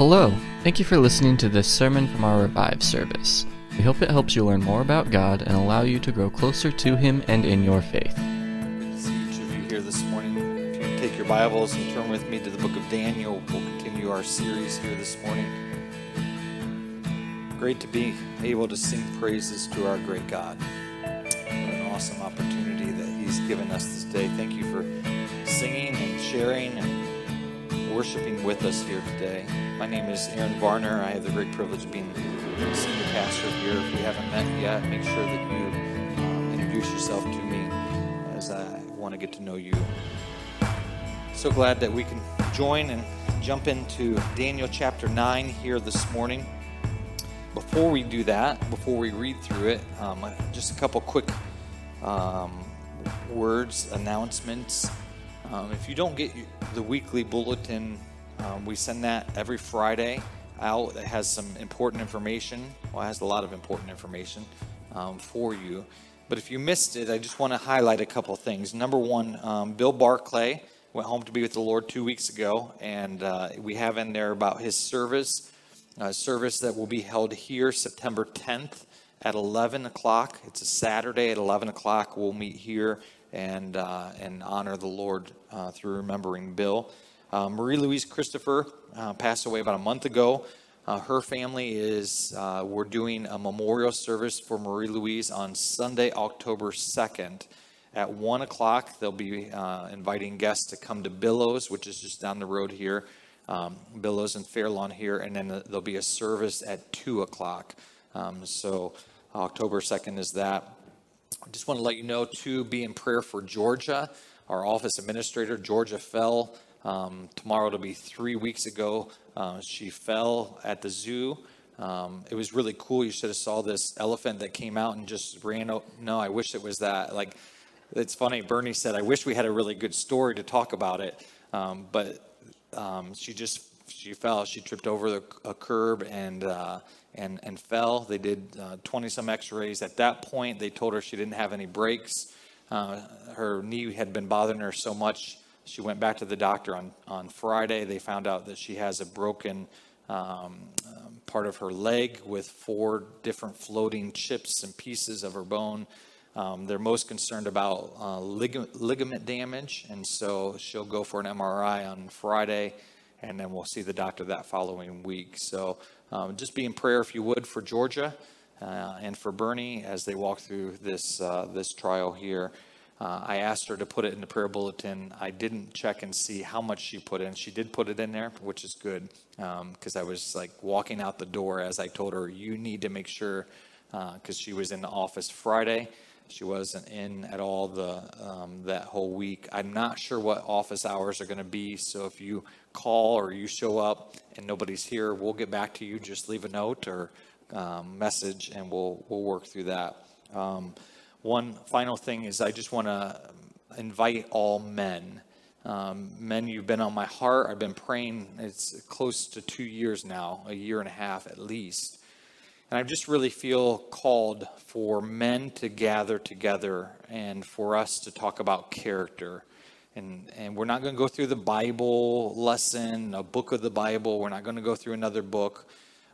Hello, thank you for listening to this sermon from our Revive service. We hope it helps you learn more about God and allow you to grow closer to Him and in your faith. See each of you here this morning. If you take your Bibles and turn with me to the book of Daniel, we'll continue our series here this morning. Great to be able to sing praises to our great God. What an awesome opportunity that He's given us this day. Thank you for singing and sharing and worshiping with us here today. My name is Aaron Varner. I have the great privilege of being senior pastor here. If we haven't met yet, make sure that you um, introduce yourself to me as I want to get to know you. So glad that we can join and jump into Daniel chapter 9 here this morning. Before we do that, before we read through it, um, just a couple quick um, words, announcements. Um, if you don't get the weekly bulletin, um, we send that every Friday out that has some important information. Well, it has a lot of important information um, for you. But if you missed it, I just want to highlight a couple things. Number one, um, Bill Barclay went home to be with the Lord two weeks ago, and uh, we have in there about his service, service that will be held here September 10th at 11 o'clock. It's a Saturday at 11 o'clock. We'll meet here and uh, and honor the Lord uh, through remembering Bill. Uh, Marie Louise Christopher uh, passed away about a month ago. Uh, her family is uh, we're doing a memorial service for Marie Louise on Sunday, October second. At one o'clock, they'll be inviting guests to come to Billows, which is just down the road here, um, Billows and Fairlawn here, and then there'll be a service at two o'clock. Um, so October second is that. I just want to let you know to be in prayer for Georgia. Our office administrator, Georgia, fell. Um, tomorrow it'll be three weeks ago. Uh, she fell at the zoo. Um, it was really cool. You should have saw this elephant that came out and just ran. O- no, I wish it was that. Like, it's funny. Bernie said, "I wish we had a really good story to talk about it," um, but um, she just she fell. She tripped over the, a curb and uh, and, and fell. They did 20 uh, some x rays. At that point, they told her she didn't have any breaks. Uh, her knee had been bothering her so much. She went back to the doctor on, on Friday. They found out that she has a broken um, um, part of her leg with four different floating chips and pieces of her bone. Um, they're most concerned about uh, lig- ligament damage, and so she'll go for an MRI on Friday, and then we'll see the doctor that following week. So um, just be in prayer, if you would, for Georgia uh, and for Bernie as they walk through this, uh, this trial here. Uh, I asked her to put it in the prayer bulletin. I didn't check and see how much she put in. She did put it in there, which is good, because um, I was like walking out the door as I told her, you need to make sure, because uh, she was in the office Friday. She wasn't in at all the um, that whole week. I'm not sure what office hours are going to be. So if you call or you show up and nobody's here, we'll get back to you. Just leave a note or um, message, and we'll we'll work through that. Um, one final thing is I just want to invite all men. Um, men, you've been on my heart. I've been praying. It's close to two years now, a year and a half at least. And I just really feel called for men to gather together and for us to talk about character and, and we're not going to go through the Bible lesson, a book of the Bible. We're not going to go through another book.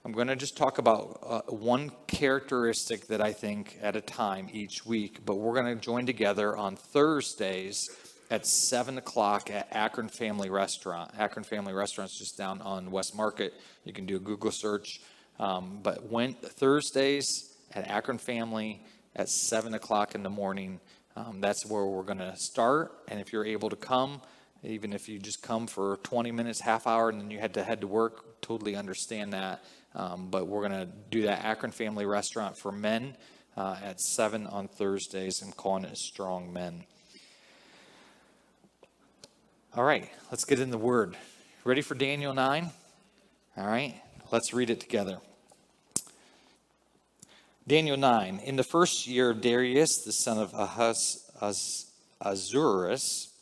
I'm going to just talk about uh, one characteristic that I think at a time each week. But we're going to join together on Thursdays at 7 o'clock at Akron Family Restaurant. Akron Family Restaurant is just down on West Market. You can do a Google search. Um, but when Thursdays at Akron Family at 7 o'clock in the morning, um, that's where we're going to start. And if you're able to come, even if you just come for 20 minutes, half hour, and then you had to head to work, totally understand that. Um, but we're going to do that Akron Family Restaurant for men uh, at 7 on Thursdays. I'm calling it Strong Men. All right, let's get in the Word. Ready for Daniel 9? All right, let's read it together. Daniel 9. In the first year of Darius, the son of Ahasuerus,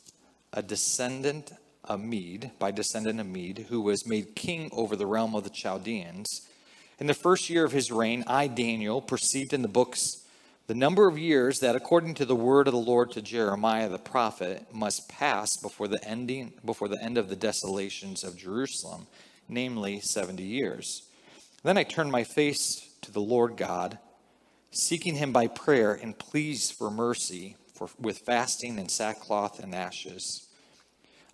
a descendant of Mede, by descendant of Mede, who was made king over the realm of the Chaldeans, in the first year of his reign, I, Daniel, perceived in the books the number of years that, according to the word of the Lord to Jeremiah the prophet, must pass before the ending, before the end of the desolations of Jerusalem namely 70 years. Then I turned my face to the Lord God, seeking him by prayer and pleas for mercy for, with fasting and sackcloth and ashes.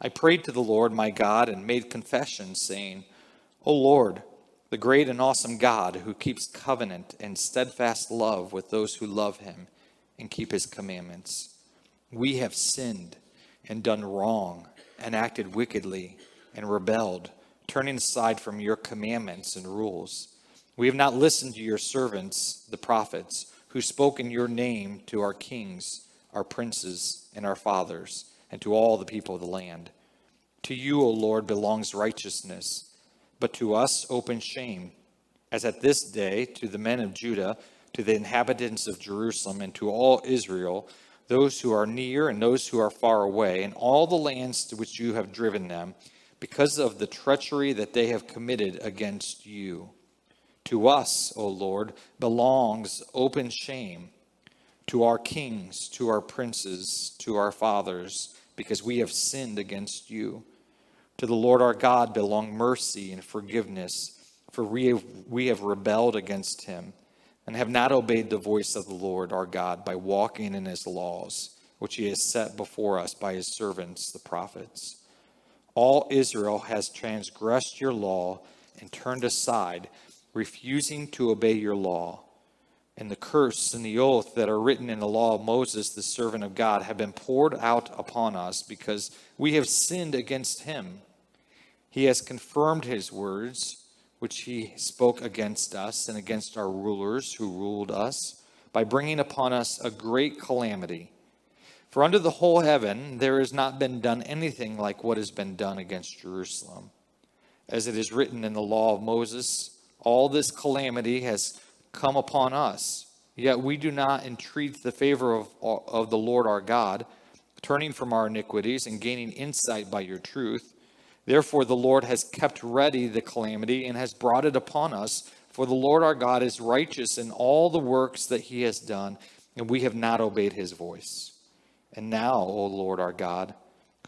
I prayed to the Lord my God and made confession, saying, O Lord, the great and awesome God who keeps covenant and steadfast love with those who love him and keep his commandments. We have sinned and done wrong and acted wickedly and rebelled, turning aside from your commandments and rules. We have not listened to your servants, the prophets, who spoke in your name to our kings, our princes, and our fathers, and to all the people of the land. To you, O Lord, belongs righteousness, but to us open shame, as at this day to the men of Judah, to the inhabitants of Jerusalem, and to all Israel those who are near and those who are far away, and all the lands to which you have driven them, because of the treachery that they have committed against you. To us, O Lord, belongs open shame, to our kings, to our princes, to our fathers, because we have sinned against you. To the Lord our God belong mercy and forgiveness, for we have, we have rebelled against him and have not obeyed the voice of the Lord our God by walking in his laws, which he has set before us by his servants, the prophets. All Israel has transgressed your law and turned aside, refusing to obey your law. And the curse and the oath that are written in the law of Moses, the servant of God, have been poured out upon us because we have sinned against him. He has confirmed his words which he spoke against us and against our rulers who ruled us, by bringing upon us a great calamity. For under the whole heaven there has not been done anything like what has been done against Jerusalem. As it is written in the law of Moses, all this calamity has come upon us, yet we do not entreat the favor of, of the Lord our God, turning from our iniquities and gaining insight by your truth. Therefore, the Lord has kept ready the calamity and has brought it upon us. For the Lord our God is righteous in all the works that he has done, and we have not obeyed his voice. And now, O Lord our God,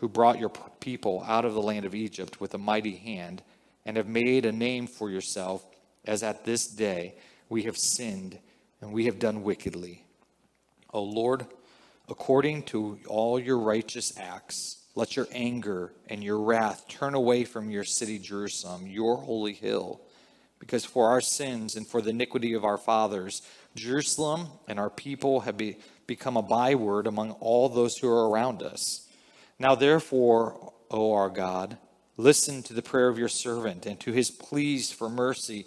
who brought your people out of the land of Egypt with a mighty hand, and have made a name for yourself, as at this day we have sinned and we have done wickedly. O Lord, according to all your righteous acts, let your anger and your wrath turn away from your city, Jerusalem, your holy hill. Because for our sins and for the iniquity of our fathers, Jerusalem and our people have be, become a byword among all those who are around us. Now, therefore, O our God, listen to the prayer of your servant and to his pleas for mercy.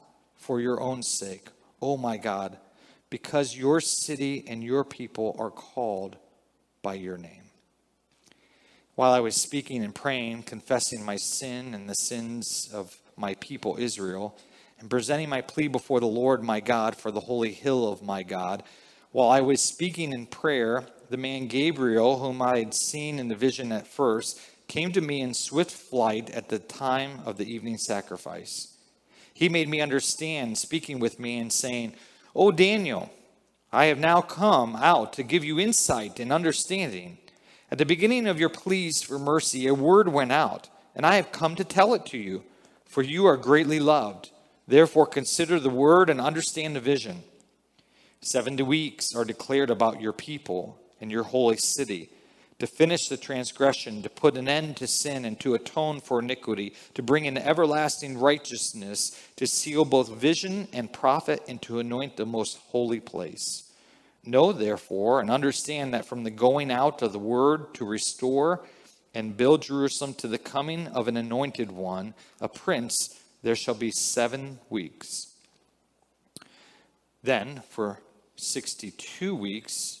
for your own sake, O my God, because your city and your people are called by your name. While I was speaking and praying, confessing my sin and the sins of my people Israel, and presenting my plea before the Lord my God for the holy hill of my God, while I was speaking in prayer, the man Gabriel, whom I had seen in the vision at first, came to me in swift flight at the time of the evening sacrifice. He made me understand, speaking with me and saying, O Daniel, I have now come out to give you insight and understanding. At the beginning of your pleas for mercy, a word went out, and I have come to tell it to you, for you are greatly loved. Therefore, consider the word and understand the vision. Seventy weeks are declared about your people and your holy city to finish the transgression, to put an end to sin, and to atone for iniquity, to bring in everlasting righteousness, to seal both vision and prophet, and to anoint the most holy place. Know, therefore, and understand that from the going out of the word to restore and build Jerusalem to the coming of an anointed one, a prince, there shall be seven weeks. Then, for 62 weeks,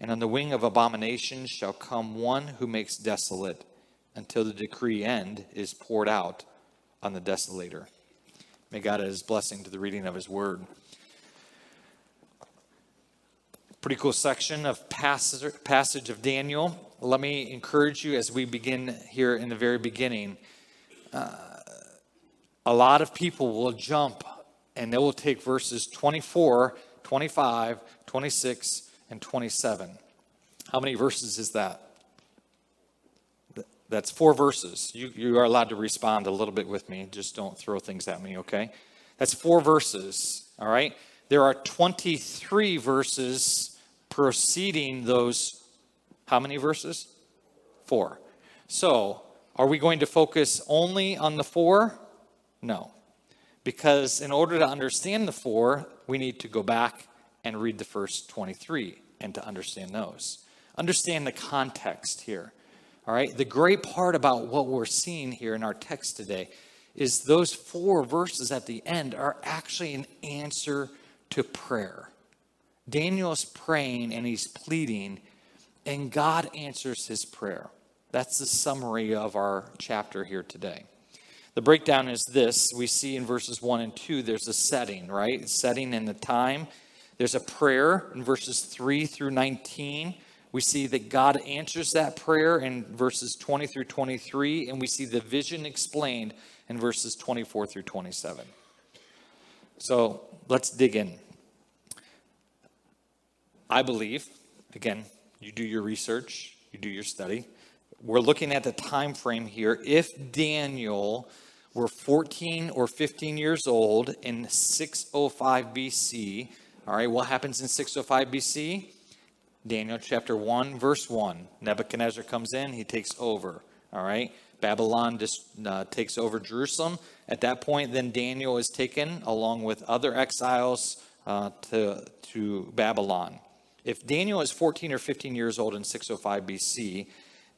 And on the wing of abomination shall come one who makes desolate, until the decree end is poured out on the desolator. May God add his blessing to the reading of his word. Pretty cool section of passage, of Daniel. Let me encourage you as we begin here in the very beginning. Uh, a lot of people will jump and they will take verses 24, 25, 26, and 27. How many verses is that? That's four verses. You, you are allowed to respond a little bit with me. Just don't throw things at me, okay? That's four verses, all right? There are 23 verses preceding those. How many verses? Four. So, are we going to focus only on the four? No. Because in order to understand the four, we need to go back and read the first 23 and to understand those. Understand the context here. All right? The great part about what we're seeing here in our text today is those four verses at the end are actually an answer to prayer. Daniel is praying and he's pleading, and God answers his prayer. That's the summary of our chapter here today. The breakdown is this we see in verses 1 and 2, there's a setting, right? Setting in the time. There's a prayer in verses 3 through 19. We see that God answers that prayer in verses 20 through 23, and we see the vision explained in verses 24 through 27. So let's dig in. I believe, again, you do your research, you do your study. We're looking at the time frame here. If Daniel were 14 or 15 years old in 605 BC, all right, what happens in 605 BC? Daniel chapter 1, verse 1. Nebuchadnezzar comes in, he takes over. All right. Babylon just uh, takes over Jerusalem. At that point, then Daniel is taken along with other exiles uh, to, to Babylon. If Daniel is 14 or 15 years old in 605 BC,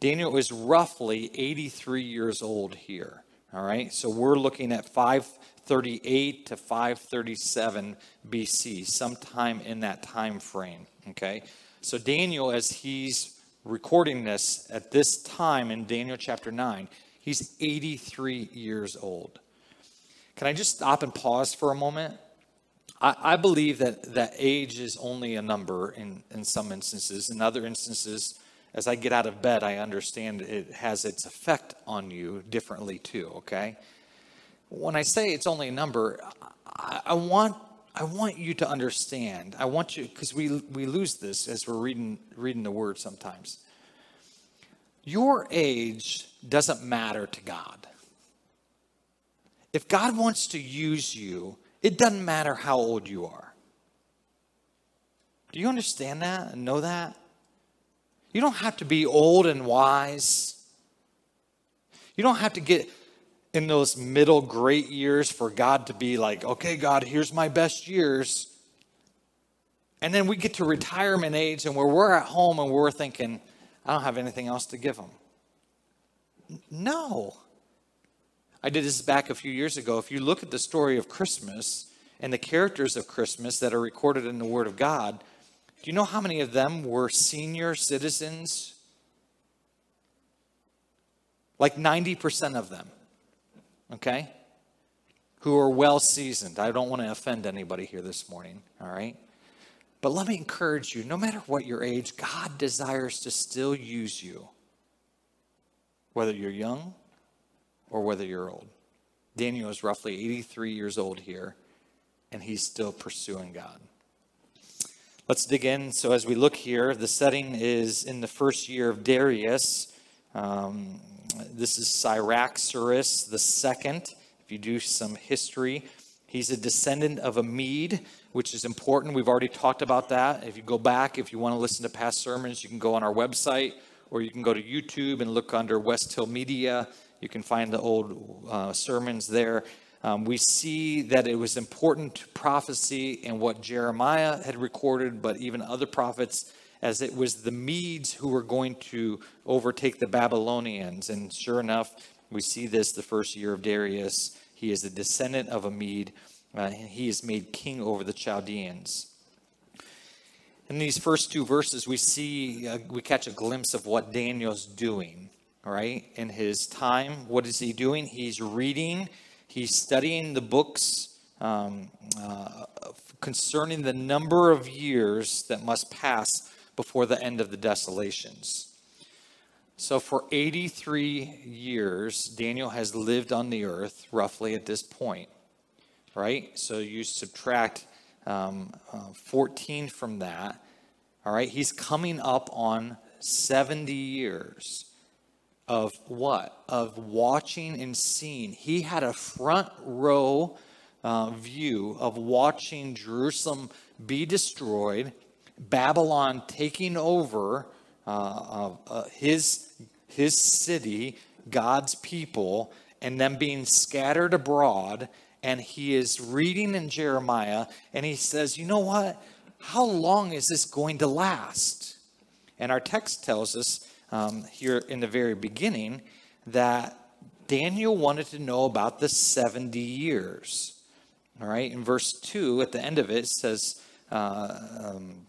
Daniel is roughly 83 years old here. All right. So we're looking at 538 to 537 BC, sometime in that time frame. Okay. So, Daniel, as he's recording this at this time in Daniel chapter 9, he's 83 years old. Can I just stop and pause for a moment? I, I believe that, that age is only a number in, in some instances. In other instances, as I get out of bed, I understand it has its effect on you differently too, okay? When I say it's only a number, I, I want I want you to understand. I want you because we we lose this as we're reading reading the word sometimes. Your age doesn't matter to God. If God wants to use you, it doesn't matter how old you are. Do you understand that and know that? You don't have to be old and wise. You don't have to get in those middle great years for God to be like, okay, God, here's my best years. And then we get to retirement age and where we're at home and we're thinking, I don't have anything else to give them. No. I did this back a few years ago. If you look at the story of Christmas and the characters of Christmas that are recorded in the Word of God, do you know how many of them were senior citizens? Like 90% of them okay? Who are well seasoned. I don't want to offend anybody here this morning, all right? But let me encourage you no matter what your age, God desires to still use you, whether you're young or whether you're old. Daniel is roughly 83 years old here, and he's still pursuing God. Let's dig in. So, as we look here, the setting is in the first year of Darius. Um, this is the second. If you do some history, he's a descendant of a Mede, which is important. We've already talked about that. If you go back, if you want to listen to past sermons, you can go on our website or you can go to YouTube and look under West Hill Media You can find the old uh, sermons there. Um, we see that it was important prophecy and what Jeremiah had recorded, but even other prophets, as it was the Medes who were going to overtake the Babylonians. And sure enough, we see this the first year of Darius. He is a descendant of a Mede. Uh, he is made king over the Chaldeans. In these first two verses, we see, uh, we catch a glimpse of what Daniel's doing, right? In his time, what is he doing? He's reading He's studying the books um, uh, concerning the number of years that must pass before the end of the desolations. So, for 83 years, Daniel has lived on the earth roughly at this point, right? So, you subtract um, uh, 14 from that, all right? He's coming up on 70 years of what? Of watching and seeing. He had a front row uh, view of watching Jerusalem be destroyed, Babylon taking over uh, uh, his, his city, God's people, and them being scattered abroad. And he is reading in Jeremiah, and he says, You know what? How long is this going to last? And our text tells us um, here in the very beginning that Daniel wanted to know about the 70 years. All right, in verse 2, at the end of it, it says, uh, um,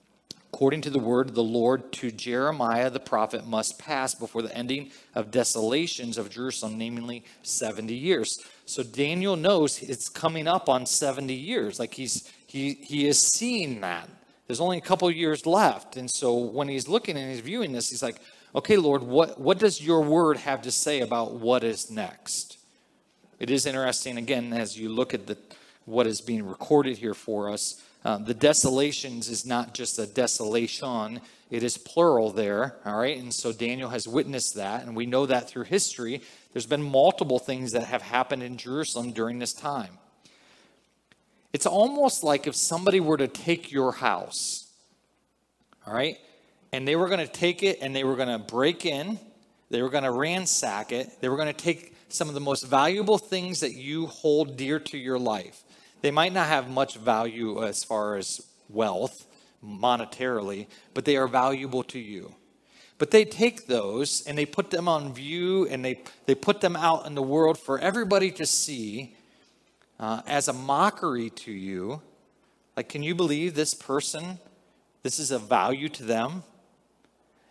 according to the word of the Lord to Jeremiah the prophet must pass before the ending of desolations of Jerusalem, namely 70 years. So Daniel knows it's coming up on 70 years. Like he's he he is seeing that. There's only a couple years left. And so when he's looking and he's viewing this, he's like, okay, Lord, what, what does your word have to say about what is next? It is interesting, again, as you look at the, what is being recorded here for us. Uh, the desolations is not just a desolation, it is plural there, all right? And so Daniel has witnessed that, and we know that through history. There's been multiple things that have happened in Jerusalem during this time. It's almost like if somebody were to take your house, all right? and they were going to take it and they were going to break in, they were going to ransack it, they were going to take some of the most valuable things that you hold dear to your life. They might not have much value as far as wealth, monetarily, but they are valuable to you. But they take those and they put them on view and they, they put them out in the world for everybody to see uh, as a mockery to you. Like, can you believe this person? This is a value to them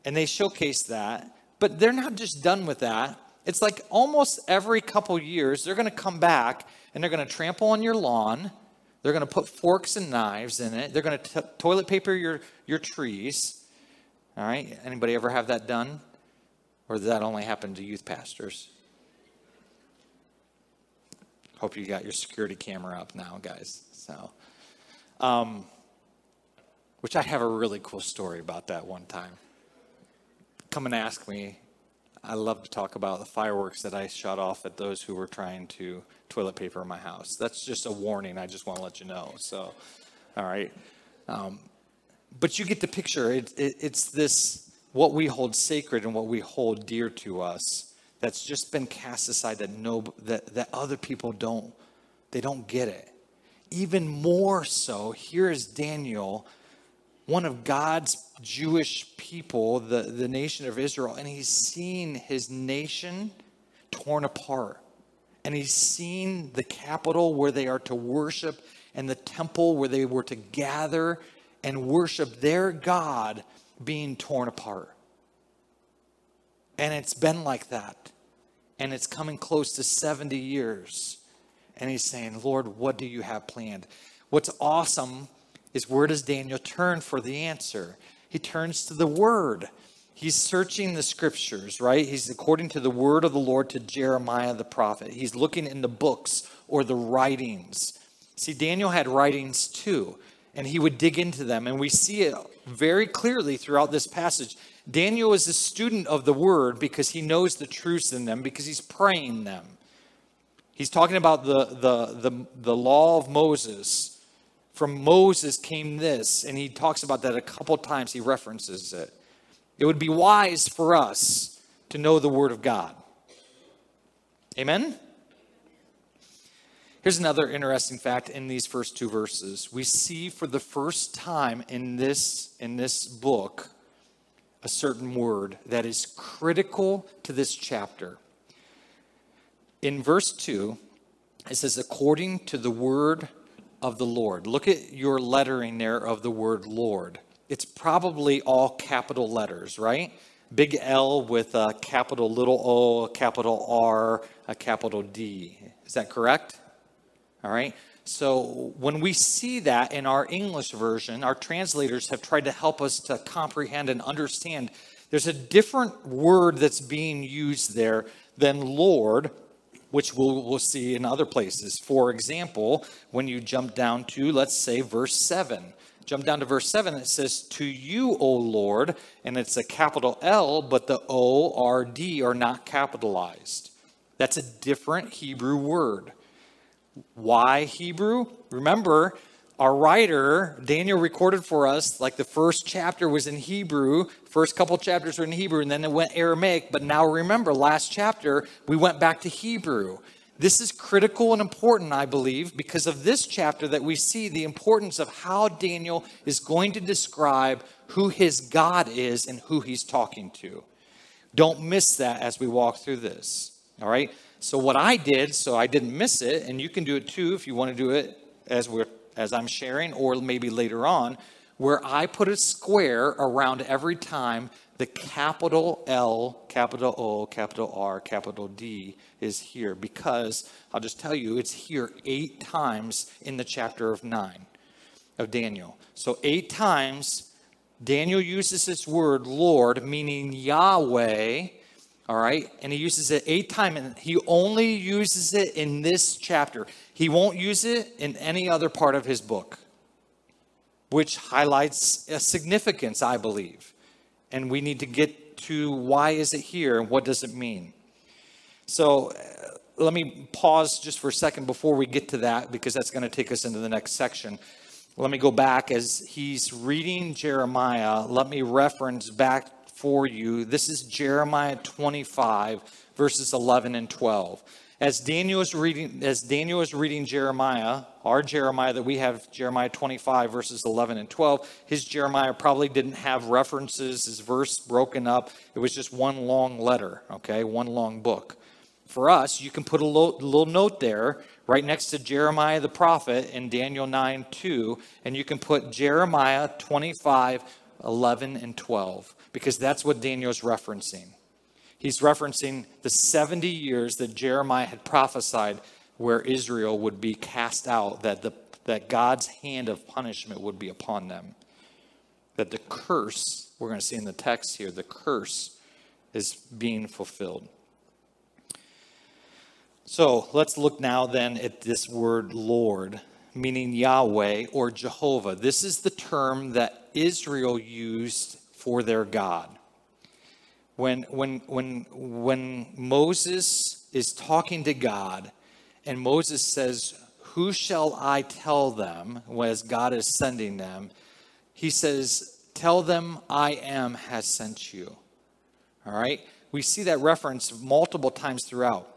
and they showcase that. But they're not just done with that. It's like almost every couple years, they're going to come back and they're going to trample on your lawn. They're going to put forks and knives in it. They're going to toilet paper your, your trees. All right? Anybody ever have that done? Or does that only happen to youth pastors? Hope you got your security camera up now, guys. So, um, which I have a really cool story about that one time come and ask me. I love to talk about the fireworks that I shot off at those who were trying to toilet paper my house. That's just a warning. I just want to let you know. So, all right. Um, but you get the picture. It, it, it's this what we hold sacred and what we hold dear to us that's just been cast aside that no that, that other people don't they don't get it. Even more so, here is Daniel one of God's Jewish people, the, the nation of Israel, and he's seen his nation torn apart. And he's seen the capital where they are to worship and the temple where they were to gather and worship their God being torn apart. And it's been like that. And it's coming close to 70 years. And he's saying, Lord, what do you have planned? What's awesome is where does Daniel turn for the answer? He turns to the Word. He's searching the scriptures, right? He's according to the word of the Lord to Jeremiah the prophet. He's looking in the books or the writings. See, Daniel had writings too, and he would dig into them. And we see it very clearly throughout this passage. Daniel is a student of the word because he knows the truths in them, because he's praying them. He's talking about the, the, the, the law of Moses from Moses came this, and he talks about that a couple times. He references it. It would be wise for us to know the Word of God. Amen? Here's another interesting fact in these first two verses. We see for the first time in this, in this book a certain word that is critical to this chapter. In verse 2, it says, according to the word of the Lord. Look at your lettering there of the word Lord. It's probably all capital letters, right? Big L with a capital little o, a capital R, a capital D. Is that correct? All right. So when we see that in our English version, our translators have tried to help us to comprehend and understand there's a different word that's being used there than Lord, which we'll, we'll see in other places. For example, when you jump down to, let's say, verse 7. Jump down to verse 7, it says, To you, O Lord, and it's a capital L, but the O, R, D are not capitalized. That's a different Hebrew word. Why Hebrew? Remember, our writer, Daniel, recorded for us like the first chapter was in Hebrew, first couple chapters were in Hebrew, and then it went Aramaic. But now remember, last chapter, we went back to Hebrew. This is critical and important, I believe, because of this chapter that we see the importance of how Daniel is going to describe who his God is and who he's talking to. Don't miss that as we walk through this. All right? So what I did, so I didn't miss it, and you can do it too if you want to do it as we're as I'm sharing, or maybe later on, where I put a square around every time the capital L, capital O, capital R, capital D is here. Because I'll just tell you, it's here eight times in the chapter of nine of Daniel. So, eight times Daniel uses this word Lord, meaning Yahweh, all right? And he uses it eight times, and he only uses it in this chapter. He won't use it in any other part of his book, which highlights a significance, I believe. And we need to get to why is it here and what does it mean? So uh, let me pause just for a second before we get to that, because that's going to take us into the next section. Let me go back as he's reading Jeremiah. Let me reference back for you. This is Jeremiah 25, verses 11 and 12. As Daniel is reading, as Daniel is reading Jeremiah, our Jeremiah that we have, Jeremiah 25, verses 11 and 12, his Jeremiah probably didn't have references, his verse broken up. It was just one long letter, okay, one long book. For us, you can put a little, little note there right next to Jeremiah the prophet in Daniel 9 2, and you can put Jeremiah 25, 11 and 12 because that's what Daniel is referencing. He's referencing the 70 years that Jeremiah had prophesied where Israel would be cast out, that, the, that God's hand of punishment would be upon them. That the curse, we're going to see in the text here, the curse is being fulfilled. So let's look now then at this word Lord, meaning Yahweh or Jehovah. This is the term that Israel used for their God. When, when, when, when Moses is talking to God and Moses says, Who shall I tell them as God is sending them? He says, Tell them I am has sent you. All right? We see that reference multiple times throughout.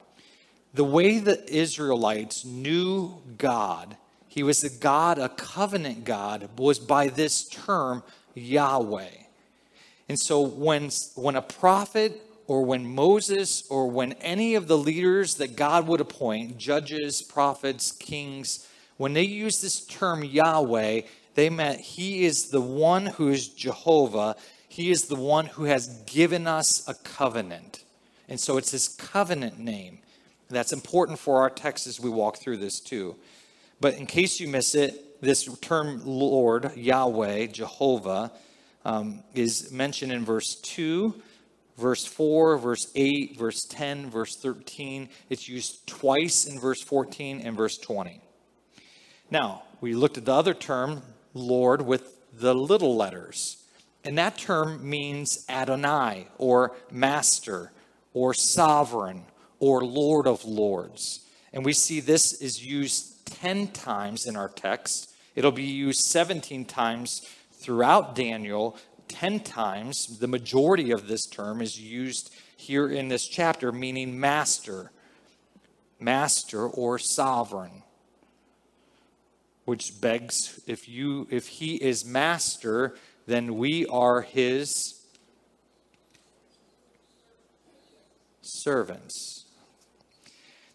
The way the Israelites knew God, he was the God, a covenant God, was by this term, Yahweh. And so when, when a prophet or when Moses or when any of the leaders that God would appoint, judges, prophets, kings, when they use this term Yahweh, they meant he is the one who is Jehovah. He is the one who has given us a covenant. And so it's his covenant name. That's important for our text as we walk through this too. But in case you miss it, this term Lord, Yahweh, Jehovah, um, is mentioned in verse 2, verse 4, verse 8, verse 10, verse 13. It's used twice in verse 14 and verse 20. Now, we looked at the other term, Lord, with the little letters. And that term means Adonai, or master, or sovereign, or Lord of lords. And we see this is used 10 times in our text. It'll be used 17 times throughout Daniel, 10 times, the majority of this term is used here in this chapter, meaning master. master or sovereign. Which begs if you if he is master, then we are his servants.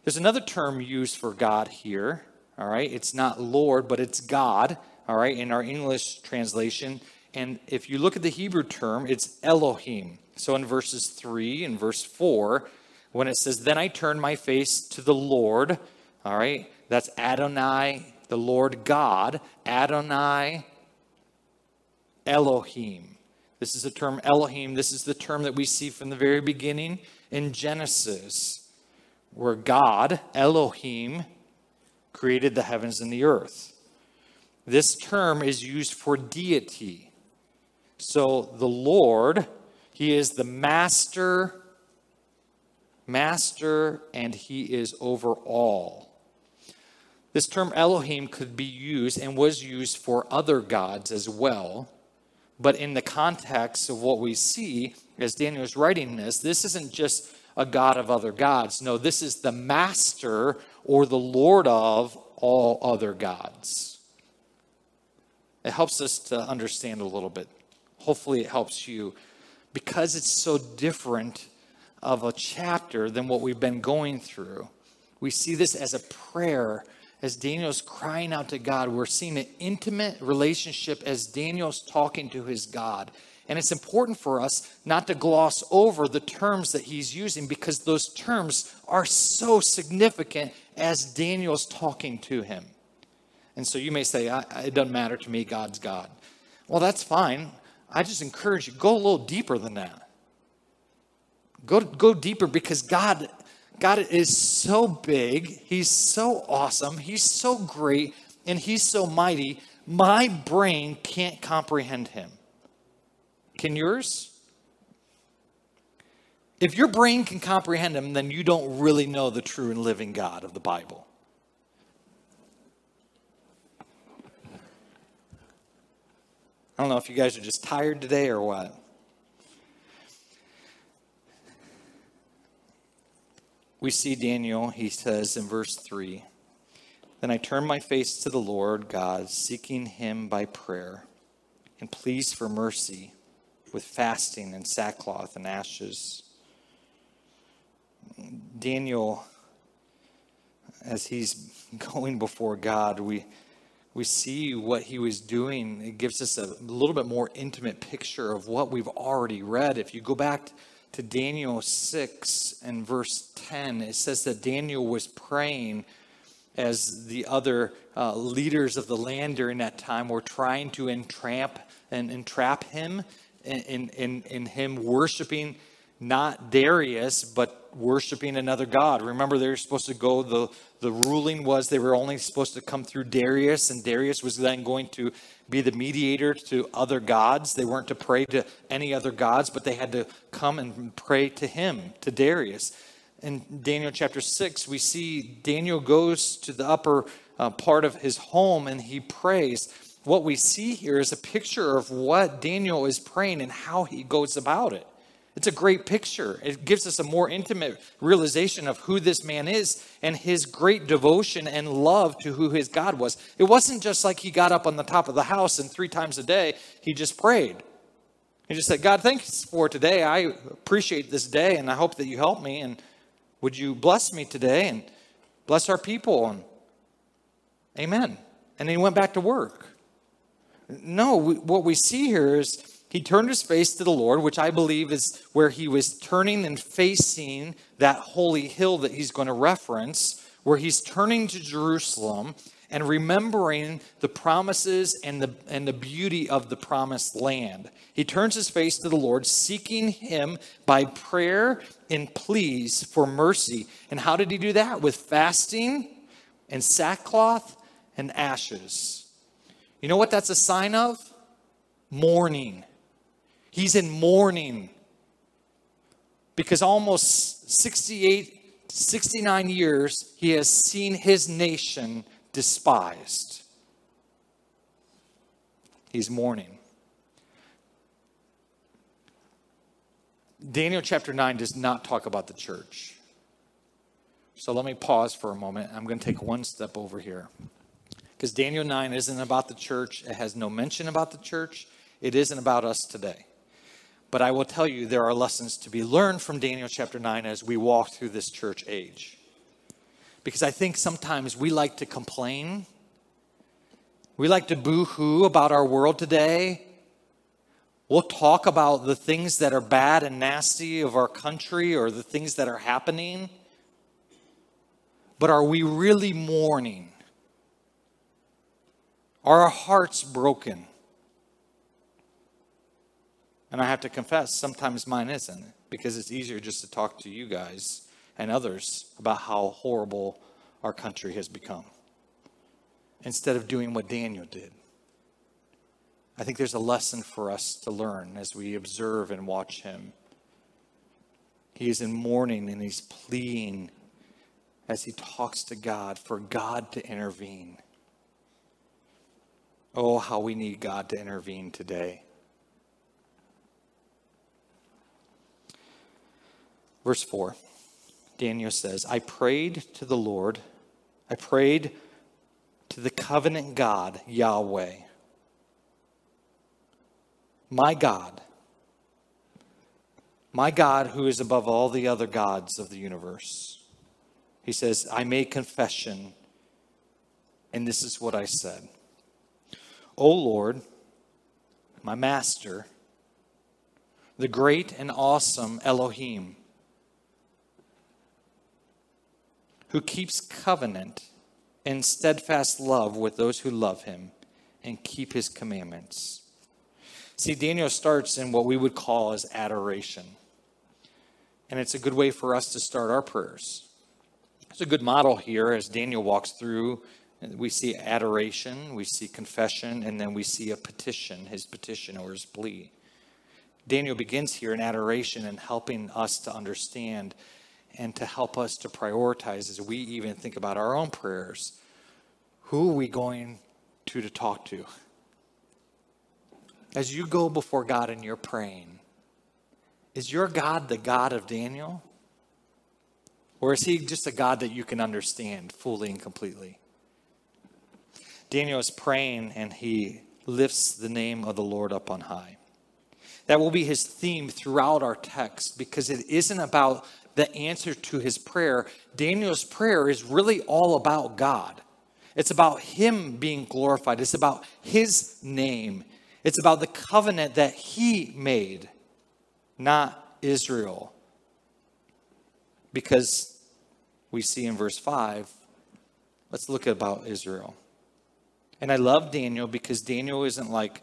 There's another term used for God here, all right? It's not Lord, but it's God, all right, in our English translation. And if you look at the Hebrew term, it's Elohim. So in verses 3 and verse 4, when it says, Then I turn my face to the Lord, all right, that's Adonai, the Lord God, Adonai Elohim. This is the term Elohim. This is the term that we see from the very beginning in Genesis, where God, Elohim, created the heavens and the earth. This term is used for deity. So the Lord, He is the master, master, and He is over all. This term Elohim could be used and was used for other gods as well. But in the context of what we see, as Daniel is writing this, this isn't just a God of other gods. No, this is the master or the Lord of all other gods. It helps us to understand a little bit. Hopefully, it helps you because it's so different of a chapter than what we've been going through. We see this as a prayer as Daniel's crying out to God. We're seeing an intimate relationship as Daniel's talking to his God. And it's important for us not to gloss over the terms that he's using because those terms are so significant as Daniel's talking to him. And so you may say, it doesn't matter to me, God's God. Well, that's fine. I just encourage you, go a little deeper than that. Go, go deeper because God God is so big, He's so awesome, He's so great, and He's so mighty. My brain can't comprehend Him. Can yours? If your brain can comprehend Him, then you don't really know the true and living God of the Bible. I don't know if you guys are just tired today or what. we see Daniel, he says in verse 3 Then I turned my face to the Lord God, seeking him by prayer, and pleas for mercy with fasting and sackcloth and ashes. Daniel, as he's going before God, we, we see what he was doing. It gives us a little bit more intimate picture of what we've already read. If you go back to Daniel 6 and verse 10, it says that Daniel was praying as the other uh, leaders of the land during that time were trying to entrap and entrap him in, in, in him worshiping not Darius, but worshiping another god. Remember, they were supposed to go, the, the ruling was they were only supposed to come through Darius, and Darius was then going to be the mediator to other gods. They weren't to pray to any other gods, but they had to come and pray to him, to Darius. In Daniel chapter 6, we see Daniel goes to the upper uh, part of his home and he prays. What we see here is a picture of what Daniel is praying and how he goes about it. It's a great picture. It gives us a more intimate realization of who this man is and his great devotion and love to who his God was. It wasn't just like he got up on the top of the house and three times a day he just prayed. He just said, God, thanks for today. I appreciate this day and I hope that you help me. And would you bless me today and bless our people? And amen. And he went back to work. No, what we see here is he turned his face to the Lord, which I believe is where he was turning and facing that holy hill that he's going to reference, where he's turning to Jerusalem and remembering the promises and the, and the beauty of the promised land. He turns his face to the Lord, seeking him by prayer and pleas for mercy. And how did he do that? With fasting and sackcloth and ashes. You know what that's a sign of? Mourning. He's in mourning because almost 68, 69 years he has seen his nation despised. He's mourning. Daniel chapter 9 does not talk about the church. So let me pause for a moment. I'm going to take one step over here. Because Daniel 9 isn't about the church, it has no mention about the church, it isn't about us today. But I will tell you, there are lessons to be learned from Daniel chapter 9 as we walk through this church age. Because I think sometimes we like to complain, we like to boo hoo about our world today. We'll talk about the things that are bad and nasty of our country or the things that are happening. But are we really mourning? Are our hearts broken? And I have to confess, sometimes mine isn't, because it's easier just to talk to you guys and others about how horrible our country has become instead of doing what Daniel did. I think there's a lesson for us to learn as we observe and watch him. He is in mourning and he's pleading as he talks to God for God to intervene. Oh, how we need God to intervene today. Verse 4 Daniel says, I prayed to the Lord, I prayed to the covenant God, Yahweh. My God, my God who is above all the other gods of the universe. He says, I made confession, and this is what I said. O Lord, my master, the great and awesome Elohim, who keeps covenant and steadfast love with those who love him and keep his commandments. See, Daniel starts in what we would call as adoration. And it's a good way for us to start our prayers. It's a good model here as Daniel walks through. We see adoration, we see confession, and then we see a petition, his petition or his plea. Daniel begins here in adoration and helping us to understand and to help us to prioritize as we even think about our own prayers. Who are we going to to talk to? As you go before God and you're praying, is your God the God of Daniel? Or is he just a God that you can understand fully and completely? Daniel is praying and he lifts the name of the Lord up on high. That will be his theme throughout our text because it isn't about the answer to his prayer. Daniel's prayer is really all about God. It's about him being glorified. It's about his name. It's about the covenant that he made, not Israel. Because we see in verse 5, let's look about Israel. And I love Daniel because Daniel isn't like,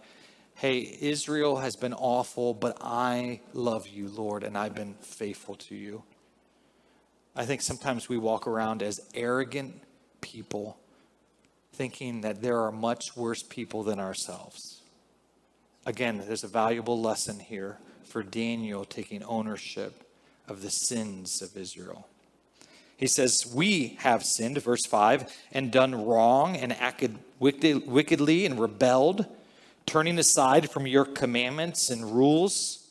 hey, Israel has been awful, but I love you, Lord, and I've been faithful to you. I think sometimes we walk around as arrogant people, thinking that there are much worse people than ourselves. Again, there's a valuable lesson here for Daniel taking ownership of the sins of Israel. He says, We have sinned, verse 5, and done wrong and acted wickedly and rebelled, turning aside from your commandments and rules.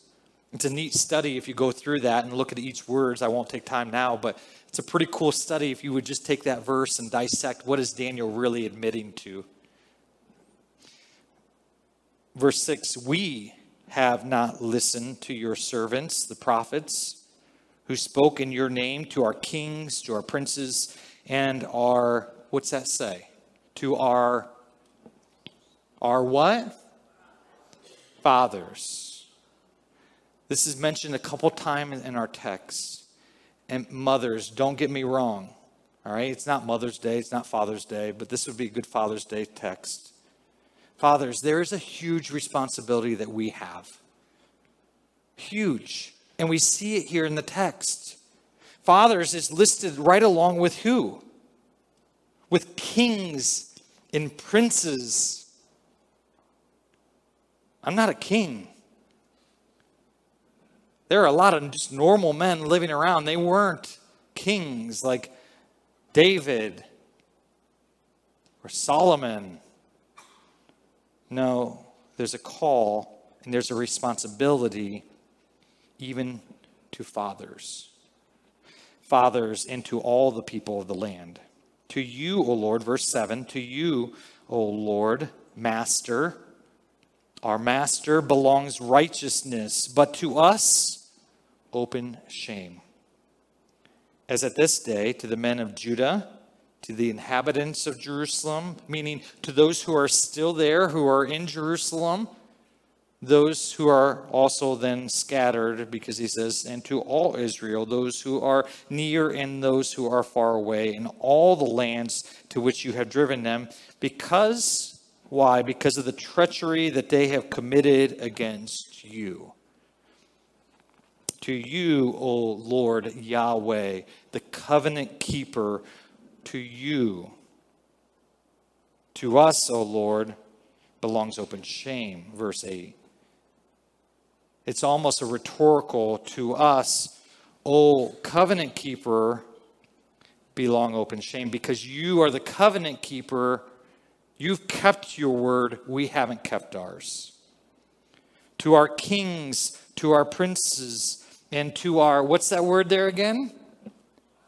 It's a neat study if you go through that and look at each words. I won't take time now, but it's a pretty cool study if you would just take that verse and dissect what is Daniel really admitting to. Verse 6 We have not listened to your servants, the prophets, who spoke in your name to our kings, to our princes, and our, what's that say? To our, our what? Fathers this is mentioned a couple times in our text. And mothers, don't get me wrong. All right, it's not Mother's Day, it's not Father's Day, but this would be a good Father's Day text. Fathers, there is a huge responsibility that we have. Huge. And we see it here in the text. Fathers is listed right along with who? With kings and princes. I'm not a king. There are a lot of just normal men living around. They weren't kings like David or Solomon. No, there's a call and there's a responsibility even to fathers. fathers and to all the people of the land. To you, O Lord, verse 7, to you, O Lord, Master, our Master belongs righteousness, but to us, open shame. As at this day, to the men of Judah, to the inhabitants of Jerusalem, meaning to those who are still there, who are in Jerusalem, those who are also then scattered, because he says, and to all Israel, those who are near and those who are far away, in all the lands to which you have driven them, because, why? Because of the treachery that they have committed against you. To you, O Lord Yahweh, the covenant keeper, to you. To us, O Lord, belongs open shame. Verse 8. It's almost a rhetorical to us, O covenant keeper, belong open shame because you are the covenant keeper. You've kept your word, we haven't kept ours. To our kings, to our princes, and to our, what's that word there again?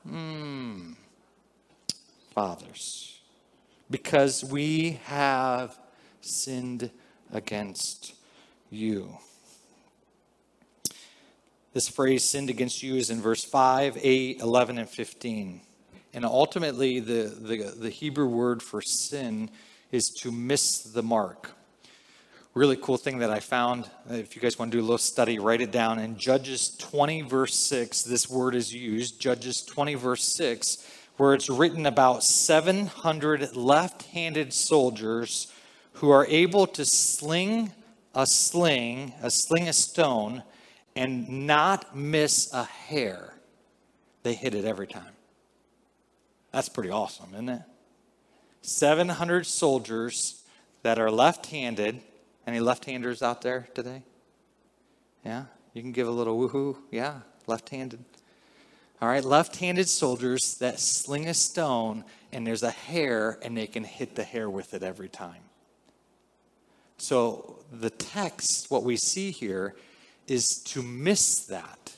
Hmm. Fathers. Because we have sinned against you. This phrase, sinned against you, is in verse 5, 8, 11, and 15. And ultimately, the, the, the Hebrew word for sin is to miss the mark. Really cool thing that I found, uh, if you guys want to do a little study, write it down. In Judges 20, verse 6, this word is used. Judges 20, verse 6, where it's written about 700 left handed soldiers who are able to sling a sling, a sling a stone, and not miss a hair. They hit it every time. That's pretty awesome, isn't it? 700 soldiers that are left handed. Any left handers out there today? Yeah? You can give a little woohoo. Yeah, left handed. All right, left handed soldiers that sling a stone and there's a hair and they can hit the hair with it every time. So the text, what we see here, is to miss that.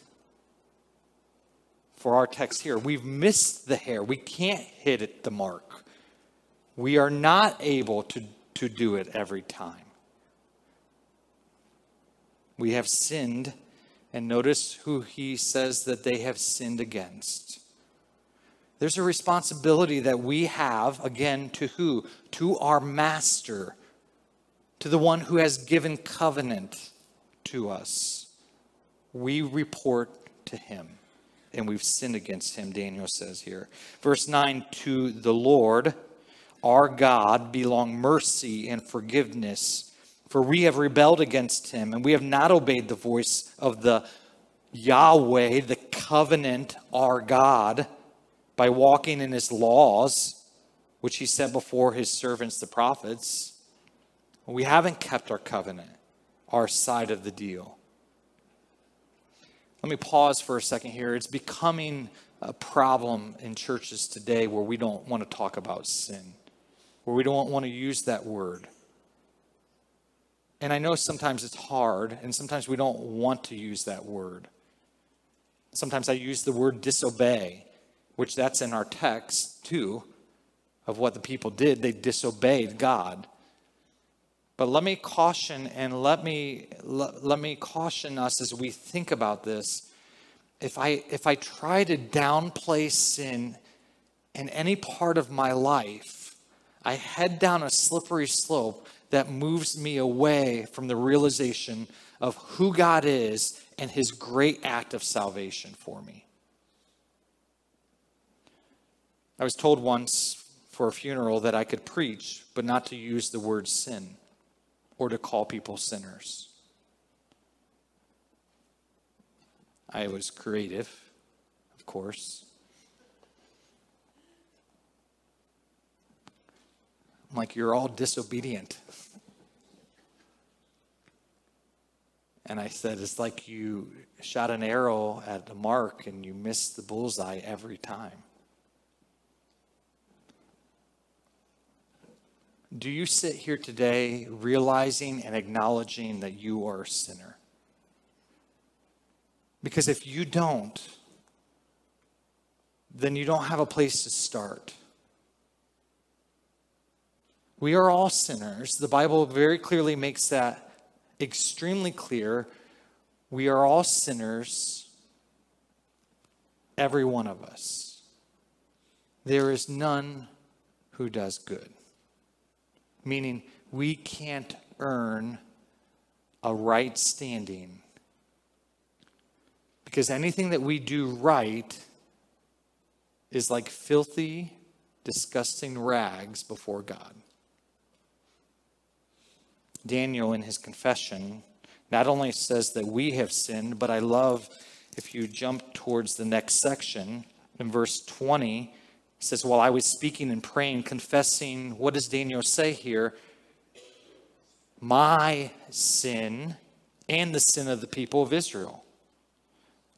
For our text here, we've missed the hair. We can't hit it the mark. We are not able to, to do it every time. We have sinned, and notice who he says that they have sinned against. There's a responsibility that we have, again, to who? To our master, to the one who has given covenant to us. We report to him, and we've sinned against him, Daniel says here. Verse 9 To the Lord our God belong mercy and forgiveness, for we have rebelled against him, and we have not obeyed the voice of the Yahweh, the covenant, our God, by walking in his laws, which he set before his servants, the prophets. We haven't kept our covenant our side of the deal. Let me pause for a second here. It's becoming a problem in churches today where we don't want to talk about sin, where we don't want to use that word. And I know sometimes it's hard, and sometimes we don't want to use that word. Sometimes I use the word disobey, which that's in our text too, of what the people did. They disobeyed God. But let me caution and let me let, let me caution us as we think about this. If I if I try to downplay sin in any part of my life, I head down a slippery slope that moves me away from the realization of who God is and his great act of salvation for me. I was told once for a funeral that I could preach, but not to use the word sin or to call people sinners. I was creative, of course. I'm like, you're all disobedient. And I said, it's like you shot an arrow at the mark and you missed the bullseye every time. Do you sit here today realizing and acknowledging that you are a sinner? Because if you don't, then you don't have a place to start. We are all sinners. The Bible very clearly makes that extremely clear. We are all sinners, every one of us. There is none who does good. Meaning, we can't earn a right standing. Because anything that we do right is like filthy, disgusting rags before God. Daniel, in his confession, not only says that we have sinned, but I love if you jump towards the next section in verse 20 says while i was speaking and praying confessing what does daniel say here my sin and the sin of the people of israel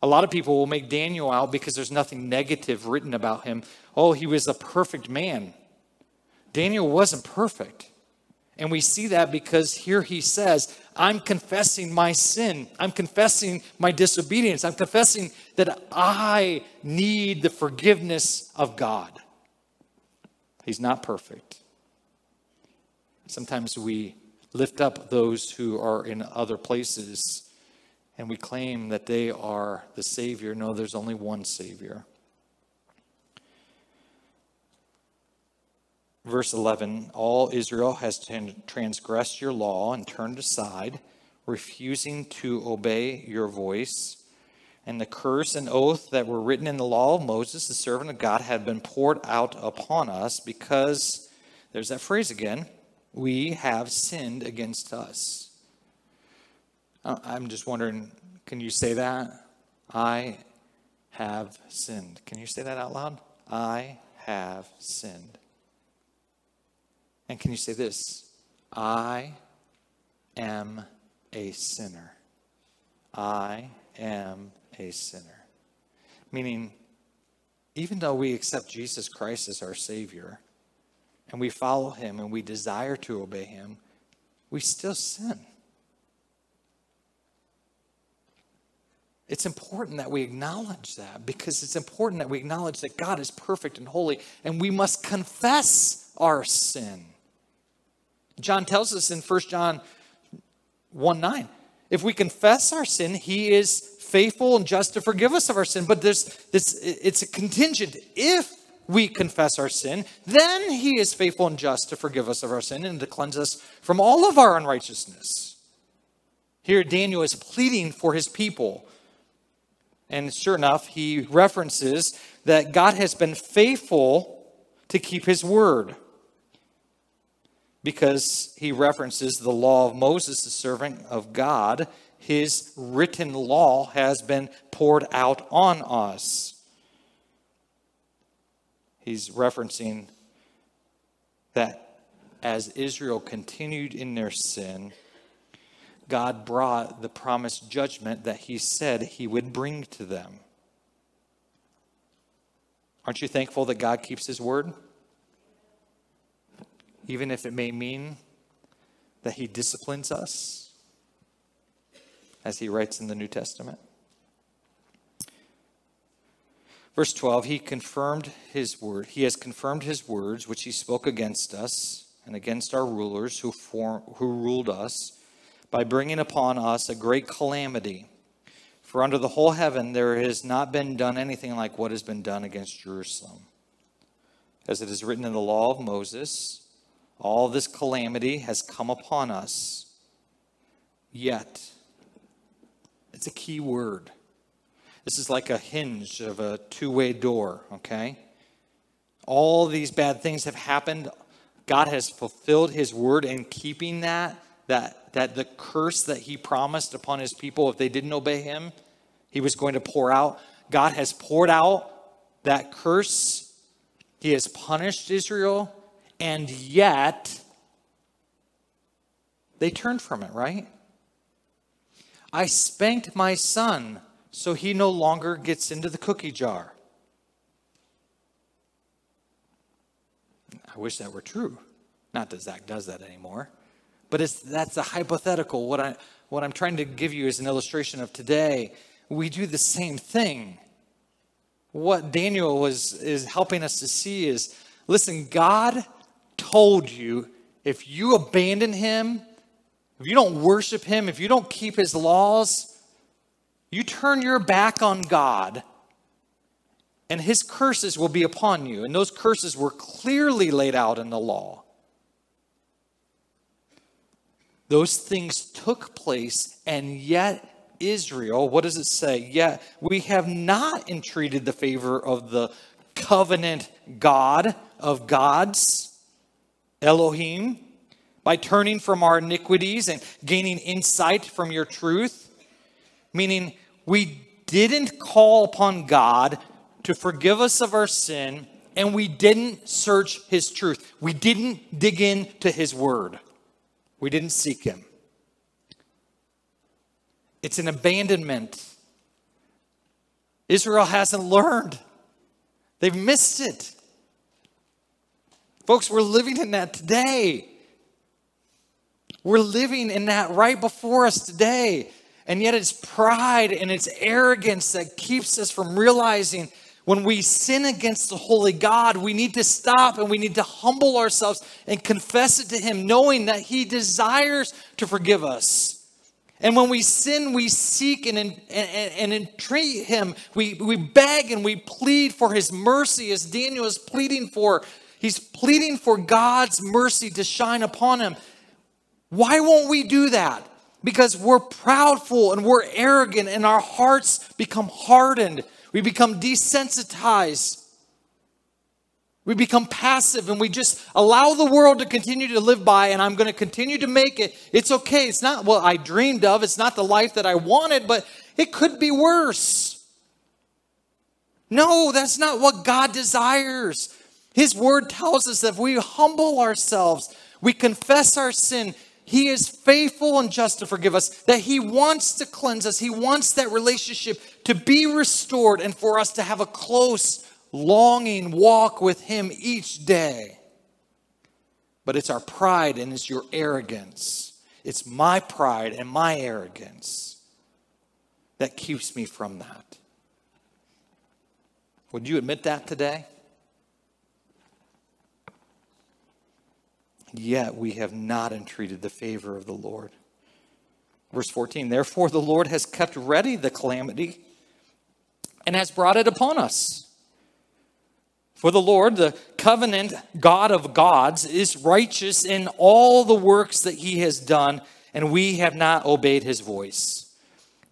a lot of people will make Daniel out because there's nothing negative written about him. Oh, he was a perfect man. Daniel wasn't perfect. And we see that because here he says, I'm confessing my sin. I'm confessing my disobedience. I'm confessing that I need the forgiveness of God. He's not perfect. Sometimes we lift up those who are in other places and we claim that they are the Savior. No, there's only one Savior. Verse 11 All Israel has transgressed your law and turned aside, refusing to obey your voice. And the curse and oath that were written in the law of Moses, the servant of God, had been poured out upon us because, there's that phrase again, we have sinned against us. Uh, I'm just wondering, can you say that? I have sinned. Can you say that out loud? I have sinned. And can you say this? I am a sinner. I am a sinner. Meaning, even though we accept Jesus Christ as our Savior and we follow Him and we desire to obey Him, we still sin. It's important that we acknowledge that because it's important that we acknowledge that God is perfect and holy and we must confess our sin. John tells us in 1 John 1 9, if we confess our sin, he is faithful and just to forgive us of our sin. But there's this, it's a contingent. If we confess our sin, then he is faithful and just to forgive us of our sin and to cleanse us from all of our unrighteousness. Here, Daniel is pleading for his people and sure enough, he references that God has been faithful to keep his word because he references the law of Moses, the servant of God. His written law has been poured out on us. He's referencing that as Israel continued in their sin, God brought the promised judgment that he said he would bring to them. Aren't you thankful that God keeps his word? Even if it may mean that he disciplines us, as he writes in the New Testament. Verse 12, he confirmed his word. He has confirmed his words, which he spoke against us and against our rulers who, form, who ruled us by bringing upon us a great calamity. For under the whole heaven there has not been done anything like what has been done against Jerusalem. As it is written in the law of Moses, all this calamity has come upon us. Yet, it's a key word. This is like a hinge of a two way door, okay? All these bad things have happened. God has fulfilled his word in keeping that that, that the curse that he promised upon his people if they didn't obey him, he was going to pour out. God has poured out that curse. He has punished Israel, and yet they turned from it, right? I spanked my son so he no longer gets into the cookie jar. I wish that were true. Not that Zach does that anymore. But it's, that's a hypothetical. What, I, what I'm trying to give you is an illustration of today. We do the same thing. what Daniel was is helping us to see is listen, God told you if you abandon him, if you don't worship him, if you don't keep his laws, you turn your back on God, and his curses will be upon you. And those curses were clearly laid out in the law. Those things took place, and yet Israel, what does it say? Yet we have not entreated the favor of the covenant God of gods, Elohim, by turning from our iniquities and gaining insight from your truth. Meaning, we didn't call upon God to forgive us of our sin, and we didn't search his truth. We didn't dig into his word. We didn't seek him. It's an abandonment. Israel hasn't learned, they've missed it. Folks, we're living in that today. We're living in that right before us today. And yet it's pride and it's arrogance that keeps us from realizing when we sin against the holy God, we need to stop and we need to humble ourselves and confess it to Him, knowing that He desires to forgive us. And when we sin, we seek and, and, and, entreat Him. We, we beg and we plead for His mercy, as Daniel is pleading for. He's pleading for God's mercy to shine upon him. Why won't we do that? Because we're proudful and we're arrogant and our hearts become hardened. We become desensitized. We become passive and we just allow the world to continue to live by, and I'm going to continue to make it. It's okay. It's not what I dreamed of. It's not the life that I wanted, but it could be worse. No, that's not what God desires. His word tells us that if we humble ourselves, we confess our sin, he is faithful and just to forgive us, that He wants to cleanse us. He wants that relationship to be restored and for us to have a close, longing walk with Him each day. But it's our pride and it's your arrogance. It's my pride and my arrogance that keeps me from that. Would you admit that today? Yet we have not entreated the favor of the Lord. Verse 14 Therefore, the Lord has kept ready the calamity and has brought it upon us. For the Lord, the covenant God of gods, is righteous in all the works that he has done, and we have not obeyed his voice.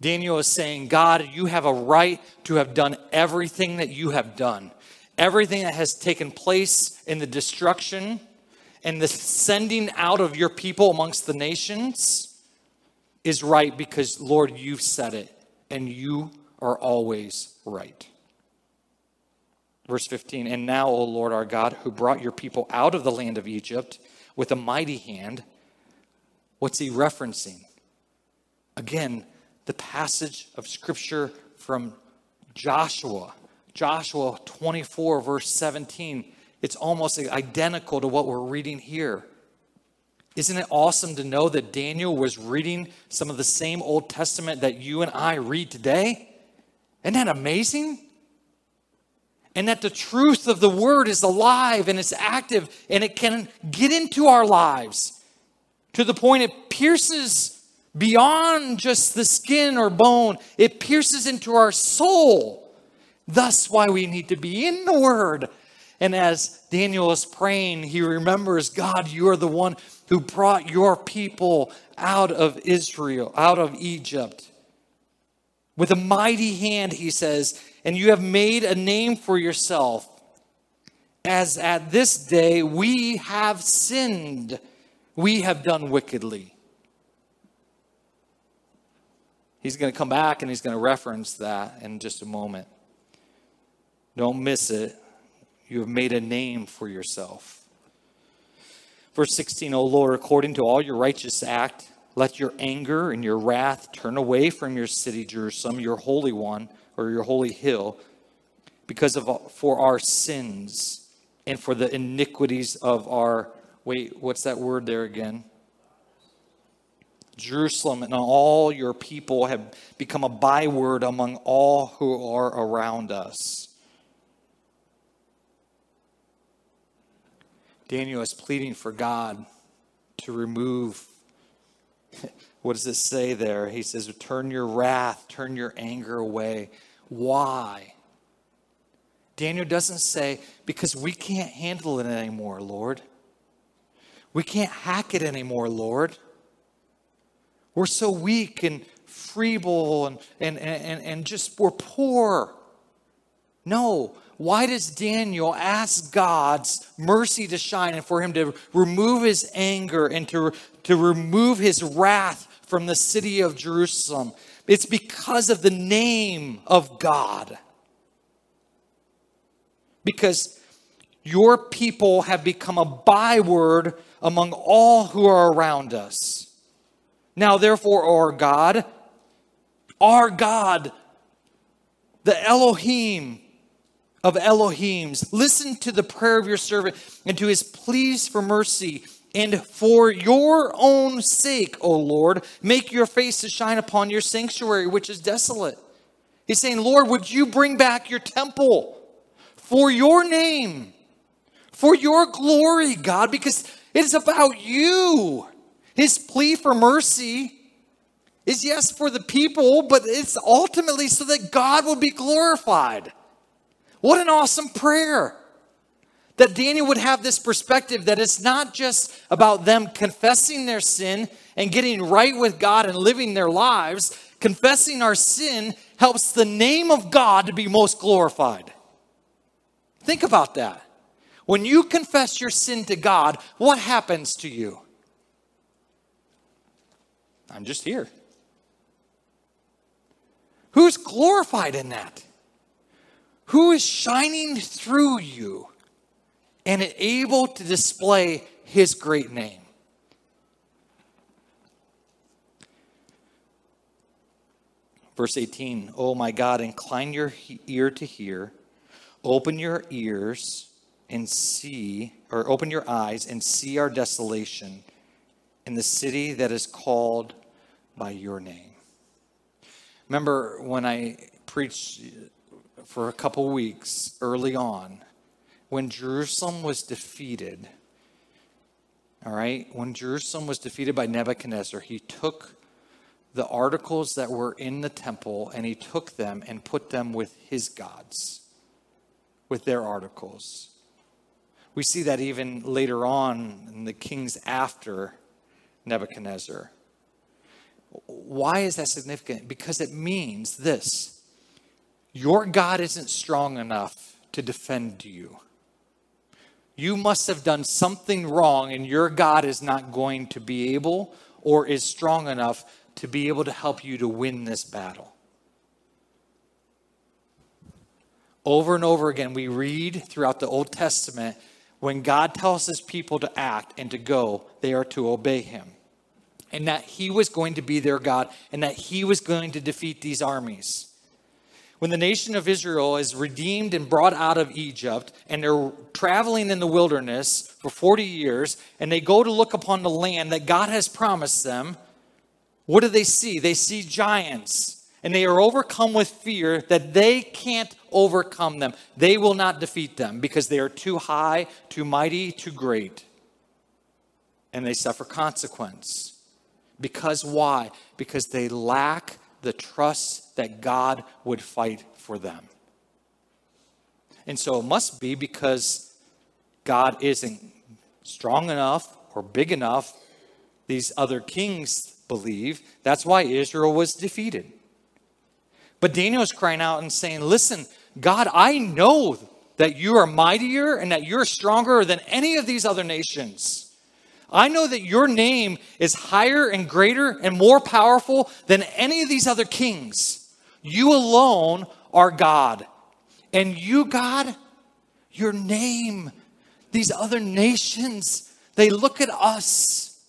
Daniel is saying, God, you have a right to have done everything that you have done. Everything that has taken place in the destruction and the sending out of your people amongst the nations is right because, Lord, you've said it and you are always right. Verse 15, and now, O Lord our God, who brought your people out of the land of Egypt with a mighty hand, what's he referencing? Again, the passage of scripture from Joshua, Joshua 24, verse 17 it's almost identical to what we're reading here. Isn't it awesome to know that Daniel was reading some of the same Old Testament that you and I read today? Isn't that amazing? And that the truth of the word is alive and it's active and it can get into our lives to the point it pierces beyond just the skin or bone, it pierces into our soul. Thus, why we need to be in the word and as Daniel is praying, he remembers, God, you are the one who brought your people out of Israel, out of Egypt. With a mighty hand, he says, and you have made a name for yourself. As at this day we have sinned, we have done wickedly. He's going to come back and he's going to reference that in just a moment. Don't miss it. You have made a name for yourself. Verse 16, O Lord, according to all your righteous act, let your anger and your wrath turn away from your city, Jerusalem, your holy one, or your holy hill, because of for our sins and for the iniquities of our wait, what's that word there again? Jerusalem and all your people have become a byword among all who are around us. Daniel is pleading for God to remove. What does it say there? He says, Turn your wrath, turn your anger away. Why? Daniel doesn't say, Because we can't handle it anymore, Lord. We can't hack it anymore, Lord. We're so weak and feeble and, and, and, and just we're poor. No. Why does Daniel ask God's mercy to shine and for him to remove his anger and to, to remove his wrath from the city of Jerusalem? It's because of the name of God. Because your people have become a byword among all who are around us. Now, therefore, our God, our God, the Elohim of Elohims, listen to the prayer of your servant and to his pleas for mercy. And for your own sake, O Lord, make your face to shine upon your sanctuary, which is desolate. He's saying, Lord, would you bring back your temple for your name, for your glory, God, because it is about you. His plea for mercy is yes for the people, but it's ultimately so that God will be glorified. What an awesome prayer! That Daniel would have this perspective that it's not just about them confessing their sin and getting right with God and living their lives. Confessing our sin helps the name of God to be most glorified. Think about that. When you confess your sin to God, what happens to you? I'm just here. Who's glorified in that? Who is shining through you and able to display his great name? Verse 18, Oh my God, incline your ear to hear, open your ears and see, or open your eyes and see our desolation in the city that is called by your name. Remember when I preached for a couple weeks early on, when Jerusalem was defeated, all right, when Jerusalem was defeated by Nebuchadnezzar, he took the articles that were in the temple and he took them and put them with his gods, with their articles. We see that even later on in the kings after Nebuchadnezzar. Why is that significant? Because it means this your God isn't strong enough to defend you. You must have done something wrong, and your God is not going to be able or is strong enough to be able to help you to win this battle. Over and over again, we read throughout the Old Testament when God tells his people to act and to go, they are to obey him and that he was going to be their God and that he was going to defeat these armies. When the nation of Israel is redeemed and brought out of Egypt, and they're traveling in the wilderness for 40 years, and they go to look upon the land that God has promised them, what do they see? They see giants, and they are overcome with fear that they can't overcome them. They will not defeat them because they are too high, too mighty, too great, and they suffer consequence. Because why? Because they lack the trust that God would fight for them. And so it must be because God isn't strong enough or big enough, these other kings believe. That's why Israel was defeated. But Daniel is crying out and saying, Listen, God, I know that you are mightier and that you're stronger than any of these other nations. I know that your name is higher and greater and more powerful than any of these other kings. You alone are God. And you, God, your name, these other nations, they look at us.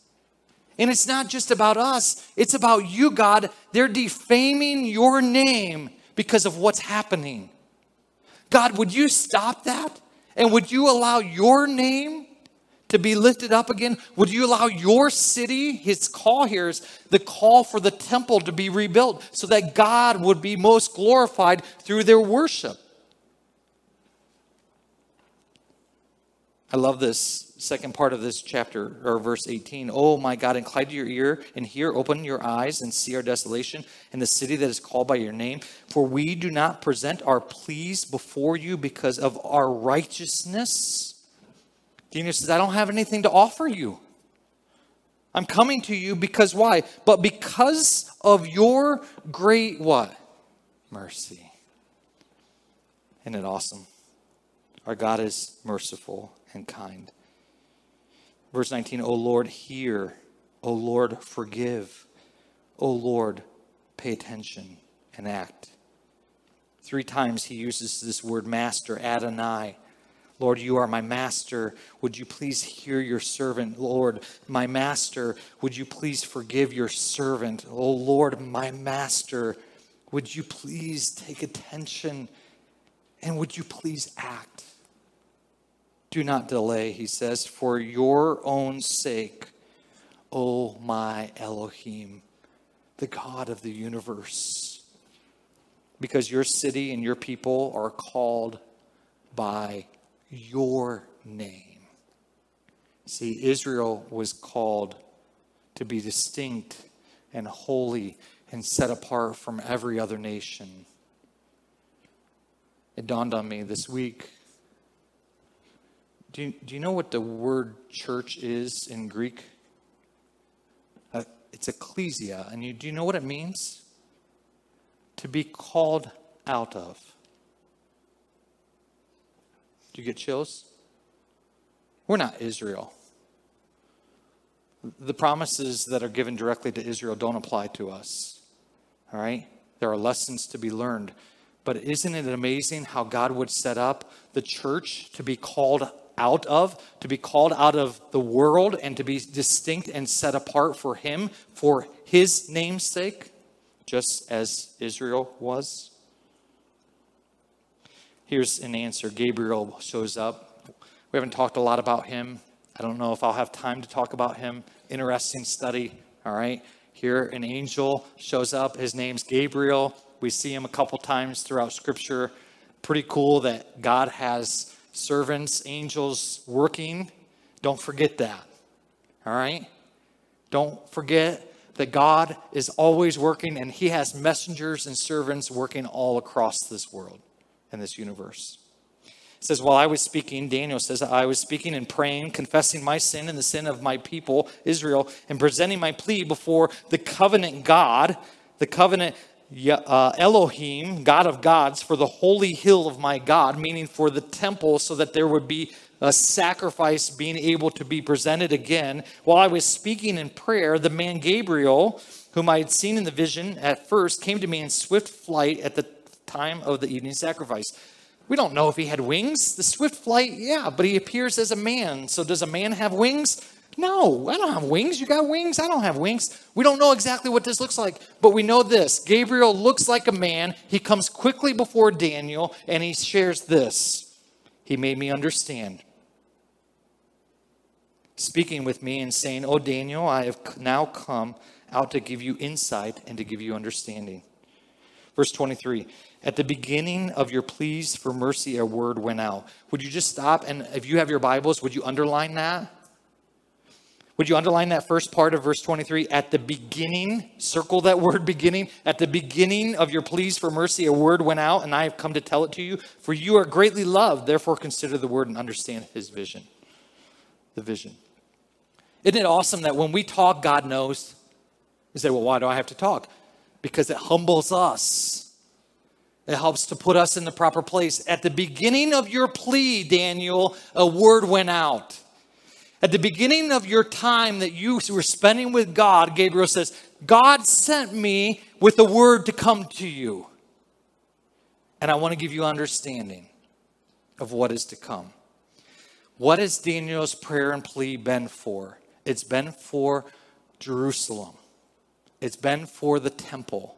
And it's not just about us, it's about you, God. They're defaming your name because of what's happening. God, would you stop that? And would you allow your name to be lifted up again? Would you allow your city, his call here is the call for the temple to be rebuilt so that God would be most glorified through their worship? I love this second part of this chapter, or verse 18. Oh my God, incline your ear and hear, open your eyes and see our desolation in the city that is called by your name. For we do not present our pleas before you because of our righteousness. Daniel says, I don't have anything to offer you. I'm coming to you because why? But because of your great what? Mercy. Isn't it awesome? Our God is merciful and kind. Verse 19, O Lord, hear. O Lord, forgive. O Lord, pay attention and act. Three times he uses this word master, Adonai. Lord, you are my master. Would you please hear your servant? Lord, my master, would you please forgive your servant? Oh, Lord, my master, would you please take attention and would you please act? Do not delay, he says, for your own sake, O oh my Elohim, the God of the universe. Because your city and your people are called by your name. See, Israel was called to be distinct and holy and set apart from every other nation. It dawned on me this week do you, do you know what the word church is in Greek? Uh, it's ecclesia. And you, do you know what it means? To be called out of. Do you get chills? We're not Israel. The promises that are given directly to Israel don't apply to us. All right? There are lessons to be learned. But isn't it amazing how God would set up the church to be called out of, to be called out of the world and to be distinct and set apart for Him, for His name's sake, just as Israel was? Here's an answer Gabriel shows up. We haven't talked a lot about him. I don't know if I'll have time to talk about him. Interesting study, all right? Here, an angel shows up. His name's Gabriel. We see him a couple times throughout Scripture. Pretty cool that God has servants, angels working. Don't forget that. All right? Don't forget that God is always working and He has messengers and servants working all across this world and this universe. It says, While I was speaking, Daniel says, I was speaking and praying, confessing my sin and the sin of my people, Israel, and presenting my plea before the covenant God, the covenant uh, Elohim, God of gods, for the holy hill of my God, meaning for the temple, so that there would be a sacrifice being able to be presented again. While I was speaking in prayer, the man Gabriel, whom I had seen in the vision at first, came to me in swift flight at the time of the evening sacrifice. We don't know if he had wings. The swift flight, yeah, but he appears as a man. So does a man have wings? No, I don't have wings. You got wings? I don't have wings. We don't know exactly what this looks like, but we know this. Gabriel looks like a man. He comes quickly before Daniel and he shares this. He made me understand. Speaking with me and saying, Oh, Daniel, I have now come out to give you insight and to give you understanding. Verse 23 At the beginning of your pleas for mercy, a word went out. Would you just stop? And if you have your Bibles, would you underline that? Would you underline that first part of verse 23? At the beginning, circle that word beginning. At the beginning of your pleas for mercy, a word went out, and I have come to tell it to you. For you are greatly loved. Therefore, consider the word and understand his vision. The vision. Isn't it awesome that when we talk, God knows? You say, well, why do I have to talk? Because it humbles us. It helps to put us in the proper place. At the beginning of your plea, Daniel, a word went out. At the beginning of your time that you were spending with God, Gabriel says, God sent me with a word to come to you. And I want to give you understanding of what is to come. What has Daniel's prayer and plea been for? It's been for Jerusalem, it's been for the temple.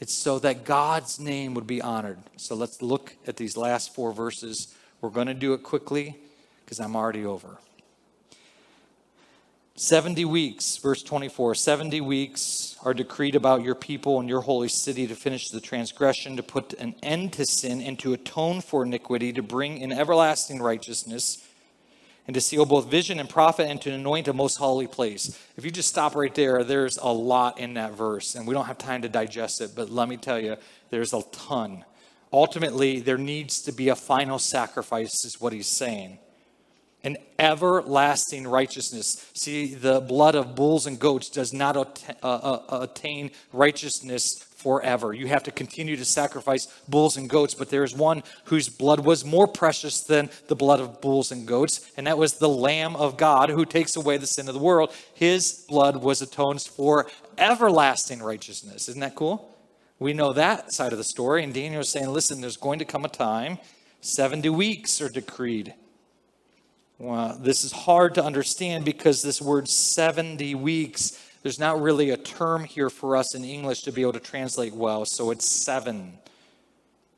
It's so that God's name would be honored. So let's look at these last four verses. We're going to do it quickly because I'm already over. 70 weeks, verse 24 70 weeks are decreed about your people and your holy city to finish the transgression, to put an end to sin, and to atone for iniquity, to bring in everlasting righteousness, and to seal both vision and prophet, and to anoint a most holy place. If you just stop right there, there's a lot in that verse, and we don't have time to digest it, but let me tell you, there's a ton. Ultimately, there needs to be a final sacrifice, is what he's saying an everlasting righteousness. See, the blood of bulls and goats does not uh, uh, attain righteousness forever. You have to continue to sacrifice bulls and goats, but there is one whose blood was more precious than the blood of bulls and goats, and that was the Lamb of God who takes away the sin of the world. His blood was atoned for everlasting righteousness. Isn't that cool? We know that side of the story, and Daniel is saying, listen, there's going to come a time, 70 weeks are decreed well, this is hard to understand because this word 70 weeks, there's not really a term here for us in English to be able to translate well. So it's seven.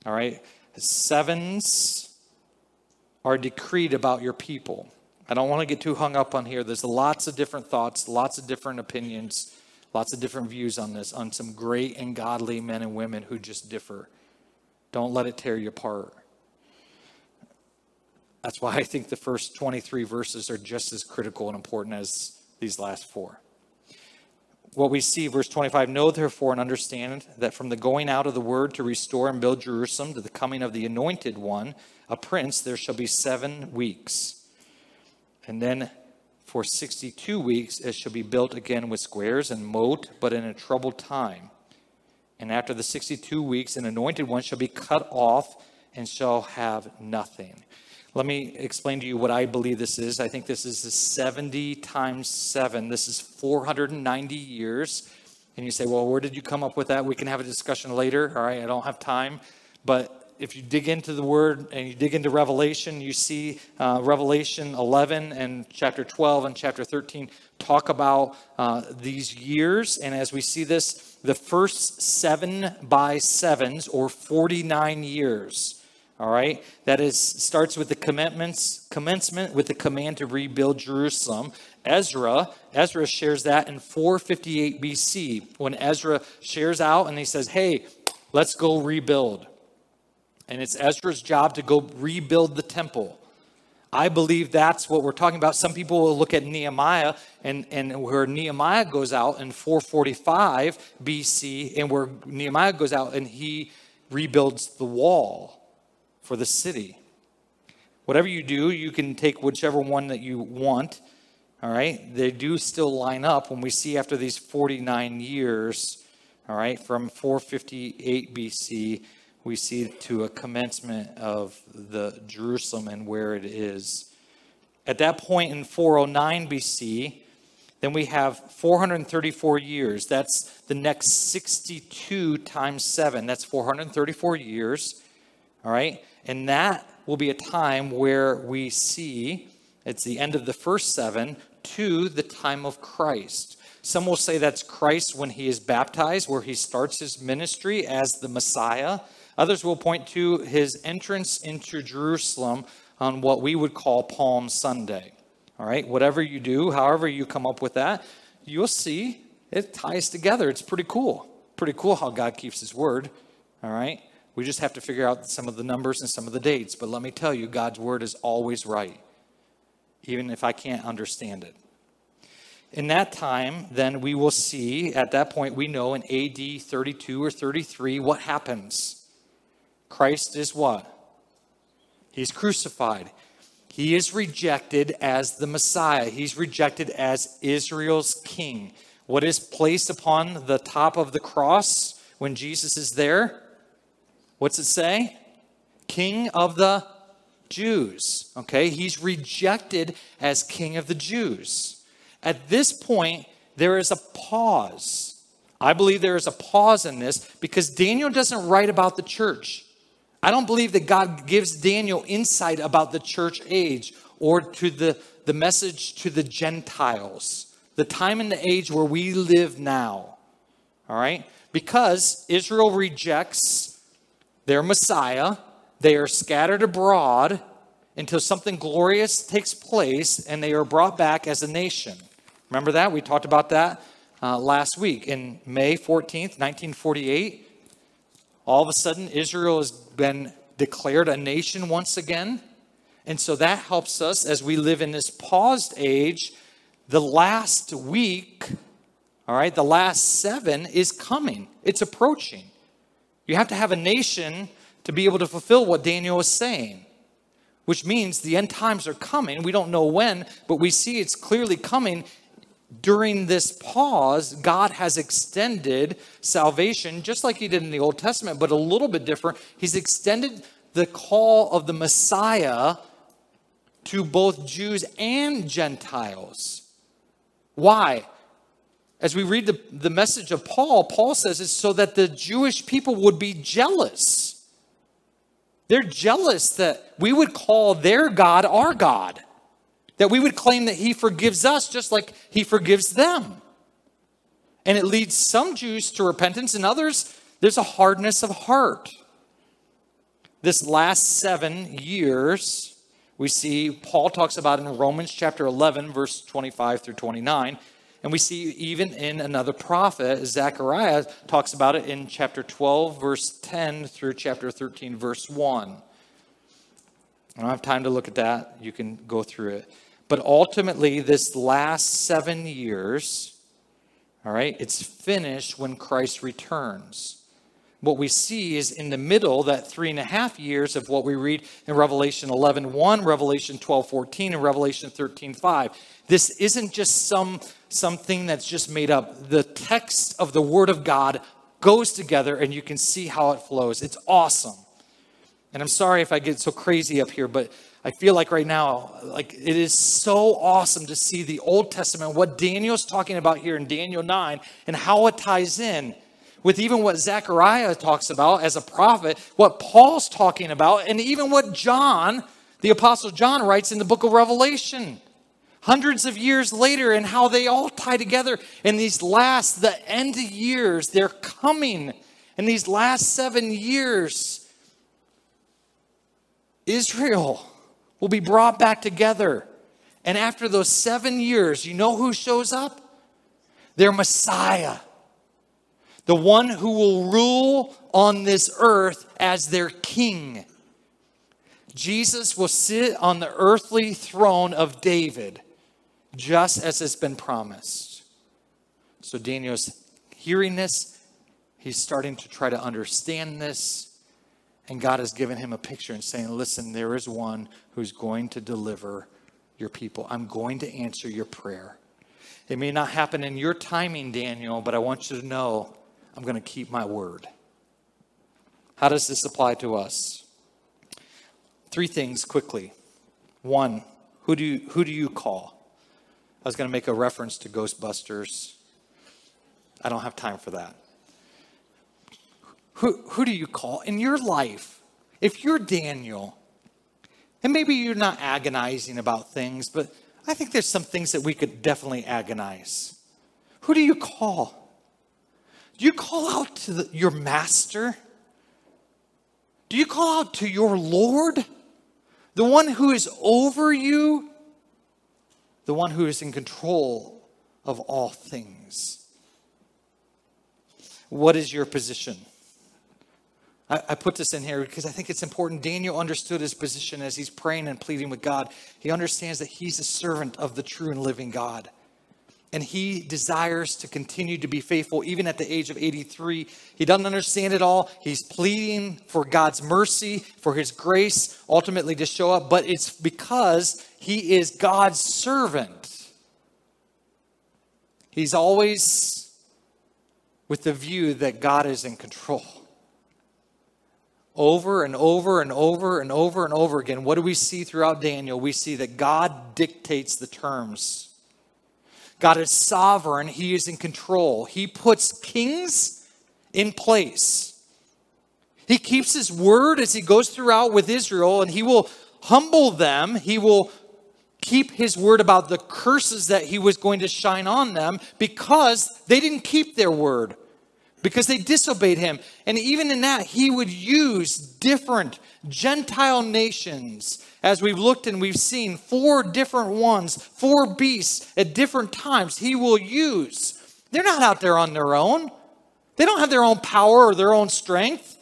All right? Sevens are decreed about your people. I don't want to get too hung up on here. There's lots of different thoughts, lots of different opinions, lots of different views on this, on some great and godly men and women who just differ. Don't let it tear you apart. That's why I think the first 23 verses are just as critical and important as these last four. What we see, verse 25 Know therefore and understand that from the going out of the word to restore and build Jerusalem to the coming of the anointed one, a prince, there shall be seven weeks. And then for 62 weeks it shall be built again with squares and moat, but in a troubled time. And after the 62 weeks, an anointed one shall be cut off and shall have nothing. Let me explain to you what I believe this is. I think this is the 70 times 7. This is 490 years. And you say, well, where did you come up with that? We can have a discussion later. All right, I don't have time. But if you dig into the word and you dig into Revelation, you see uh, Revelation 11 and chapter 12 and chapter 13 talk about uh, these years. And as we see this, the first seven by sevens, or 49 years, all right? That is starts with the commencements commencement with the command to rebuild jerusalem. Ezra ezra shares that in 458 bc when ezra shares out and he says hey let's go rebuild. And it's ezra's job to go rebuild the temple. I believe that's what we're talking about. Some people will look at Nehemiah and, and where Nehemiah goes out in 445 BC, and where Nehemiah goes out and he rebuilds the wall for the city. Whatever you do, you can take whichever one that you want. All right? They do still line up when we see after these 49 years, all right, from 458 BC, we see to a commencement of the Jerusalem and where it is. At that point in 409 BC, then we have 434 years. That's the next 62 times 7. That's 434 years. All right? And that will be a time where we see it's the end of the first seven to the time of Christ. Some will say that's Christ when he is baptized, where he starts his ministry as the Messiah. Others will point to his entrance into Jerusalem on what we would call Palm Sunday. All right, whatever you do, however you come up with that, you'll see it ties together. It's pretty cool. Pretty cool how God keeps his word. All right. We just have to figure out some of the numbers and some of the dates. But let me tell you, God's word is always right, even if I can't understand it. In that time, then we will see, at that point, we know in AD 32 or 33 what happens. Christ is what? He's crucified. He is rejected as the Messiah. He's rejected as Israel's king. What is placed upon the top of the cross when Jesus is there? What's it say? King of the Jews. Okay, he's rejected as king of the Jews. At this point, there is a pause. I believe there is a pause in this because Daniel doesn't write about the church. I don't believe that God gives Daniel insight about the church age or to the, the message to the Gentiles, the time and the age where we live now. All right? Because Israel rejects their Messiah. They are scattered abroad until something glorious takes place and they are brought back as a nation. Remember that? We talked about that uh, last week. In May 14th, 1948, all of a sudden, Israel has been declared a nation once again. And so that helps us as we live in this paused age. The last week, all right, the last seven is coming, it's approaching. You have to have a nation to be able to fulfill what Daniel is saying, which means the end times are coming. We don't know when, but we see it's clearly coming. During this pause, God has extended salvation just like He did in the Old Testament, but a little bit different. He's extended the call of the Messiah to both Jews and Gentiles. Why? As we read the, the message of Paul, Paul says it's so that the Jewish people would be jealous. They're jealous that we would call their God our God, that we would claim that He forgives us just like He forgives them. And it leads some Jews to repentance, and others, there's a hardness of heart. This last seven years, we see Paul talks about in Romans chapter 11, verse 25 through 29. And we see even in another prophet, Zechariah talks about it in chapter 12, verse 10 through chapter 13, verse 1. I don't have time to look at that. You can go through it. But ultimately, this last seven years, all right, it's finished when Christ returns what we see is in the middle, that three and a half years of what we read in Revelation 11 1, Revelation 12 14, and Revelation 13 5. This isn't just some something that's just made up. The text of the Word of God goes together and you can see how it flows. It's awesome. And I'm sorry if I get so crazy up here, but I feel like right now, like it is so awesome to see the Old Testament, what Daniel's talking about here in Daniel 9, and how it ties in with even what Zechariah talks about as a prophet, what Paul's talking about, and even what John, the Apostle John, writes in the book of Revelation. Hundreds of years later, and how they all tie together in these last, the end of years, they're coming. In these last seven years, Israel will be brought back together. And after those seven years, you know who shows up? Their Messiah the one who will rule on this earth as their king. Jesus will sit on the earthly throne of David, just as has been promised. So Daniel's hearing this, he's starting to try to understand this, and God has given him a picture and saying, Listen, there is one who's going to deliver your people. I'm going to answer your prayer. It may not happen in your timing, Daniel, but I want you to know I'm going to keep my word. How does this apply to us? Three things quickly. One, who do you, who do you call? I was going to make a reference to Ghostbusters. I don't have time for that. Who, who do you call in your life? If you're Daniel, and maybe you're not agonizing about things, but I think there's some things that we could definitely agonize. Who do you call? Do you call out to the, your master? Do you call out to your Lord? The one who is over you? The one who is in control of all things? What is your position? I, I put this in here because I think it's important. Daniel understood his position as he's praying and pleading with God. He understands that he's a servant of the true and living God and he desires to continue to be faithful even at the age of 83. He doesn't understand it all. He's pleading for God's mercy, for his grace ultimately to show up, but it's because he is God's servant. He's always with the view that God is in control. Over and over and over and over and over again, what do we see throughout Daniel? We see that God dictates the terms God is sovereign, He is in control. He puts kings in place. He keeps His word as He goes throughout with Israel, and He will humble them. He will keep His word about the curses that He was going to shine on them because they didn't keep their word. Because they disobeyed him. And even in that, he would use different Gentile nations. As we've looked and we've seen four different ones, four beasts at different times, he will use. They're not out there on their own, they don't have their own power or their own strength.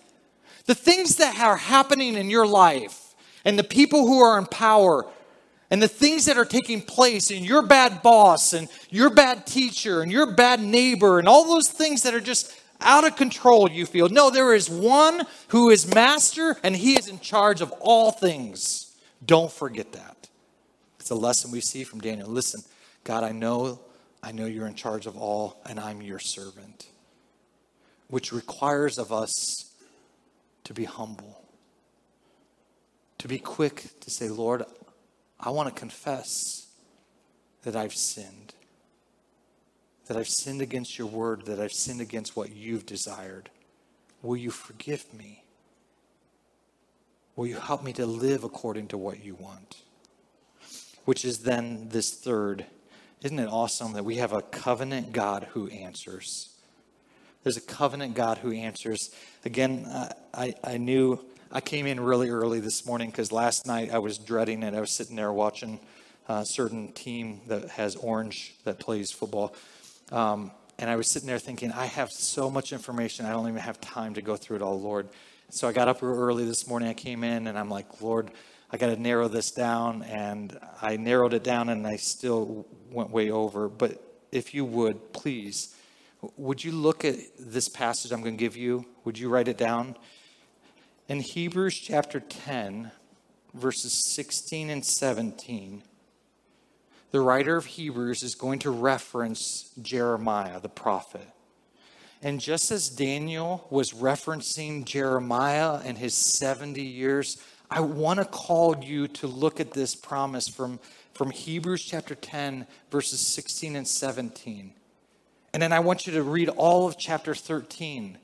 The things that are happening in your life and the people who are in power and the things that are taking place and your bad boss and your bad teacher and your bad neighbor and all those things that are just out of control, you feel. No, there is one who is master and he is in charge of all things. Don't forget that. It's a lesson we see from Daniel. Listen, God, I know, I know you're in charge of all, and I'm your servant, which requires of us to be humble, to be quick to say, Lord, I want to confess that I've sinned that I've sinned against your word, that I've sinned against what you've desired. Will you forgive me? Will you help me to live according to what you want? Which is then this third. Isn't it awesome that we have a covenant God who answers? There's a covenant God who answers. Again, I, I knew I came in really early this morning because last night I was dreading it. I was sitting there watching a certain team that has orange that plays football um, and I was sitting there thinking, I have so much information, I don't even have time to go through it all, Lord. So I got up early this morning. I came in and I'm like, Lord, I got to narrow this down. And I narrowed it down and I still went way over. But if you would, please, would you look at this passage I'm going to give you? Would you write it down? In Hebrews chapter 10, verses 16 and 17 the writer of Hebrews is going to reference Jeremiah, the prophet. And just as Daniel was referencing Jeremiah and his 70 years, I want to call you to look at this promise from, from Hebrews chapter 10, verses 16 and 17. And then I want you to read all of chapter 13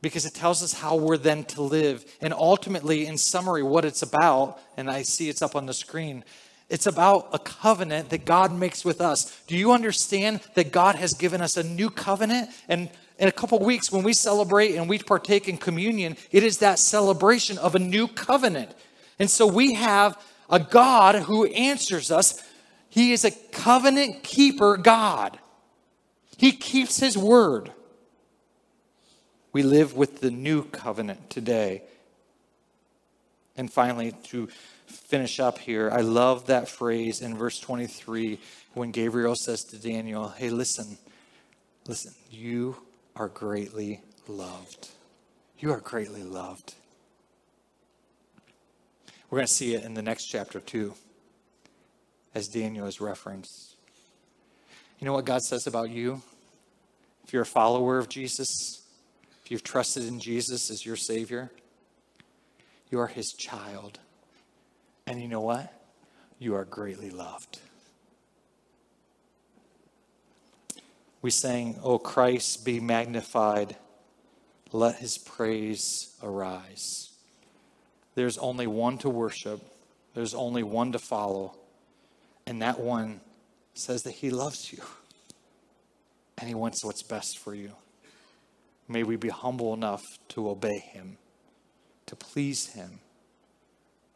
because it tells us how we're then to live. And ultimately, in summary, what it's about, and I see it's up on the screen, it's about a covenant that God makes with us. Do you understand that God has given us a new covenant? And in a couple weeks, when we celebrate and we partake in communion, it is that celebration of a new covenant. And so we have a God who answers us. He is a covenant keeper God, He keeps His word. We live with the new covenant today. And finally, to finish up here, I love that phrase in verse 23 when Gabriel says to Daniel, Hey, listen, listen, you are greatly loved. You are greatly loved. We're going to see it in the next chapter, too, as Daniel is referenced. You know what God says about you? If you're a follower of Jesus, if you've trusted in Jesus as your Savior, you are His child. And you know what? You are greatly loved. We sang, O Christ, be magnified, let his praise arise. There's only one to worship, there's only one to follow, and that one says that he loves you and he wants what's best for you. May we be humble enough to obey him, to please him,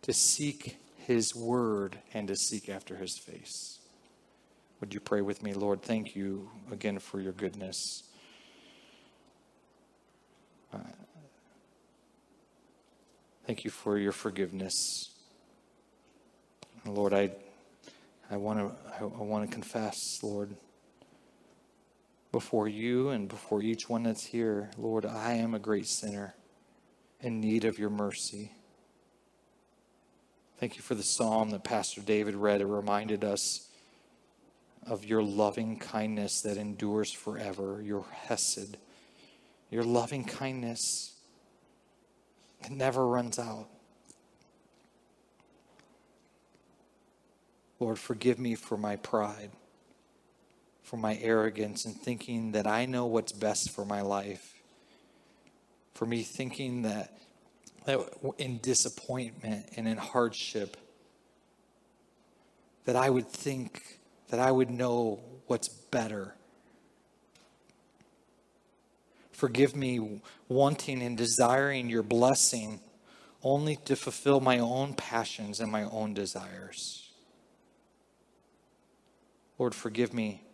to seek his word and to seek after his face. Would you pray with me, Lord? Thank you again for your goodness. Uh, thank you for your forgiveness. Lord, I, I want to I, I want to confess, Lord, before you and before each one that's here, Lord, I am a great sinner in need of your mercy. Thank you for the psalm that Pastor David read. It reminded us of your loving kindness that endures forever, your Hesed, your loving kindness. It never runs out. Lord, forgive me for my pride, for my arrogance, and thinking that I know what's best for my life, for me thinking that that in disappointment and in hardship, that I would think that I would know what's better. Forgive me wanting and desiring your blessing only to fulfill my own passions and my own desires. Lord, forgive me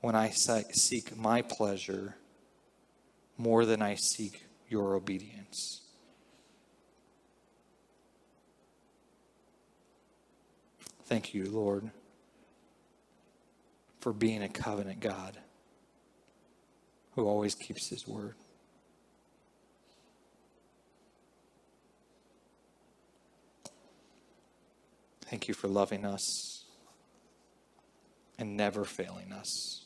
when I seek my pleasure more than I seek your obedience. Thank you, Lord, for being a covenant God who always keeps his word. Thank you for loving us and never failing us.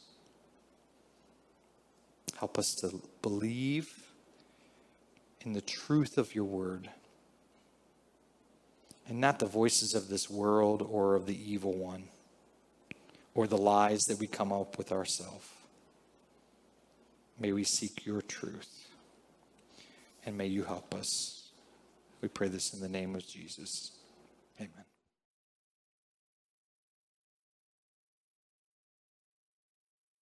Help us to believe in the truth of your word and not the voices of this world or of the evil one or the lies that we come up with ourselves. May we seek your truth and may you help us. We pray this in the name of Jesus. Amen.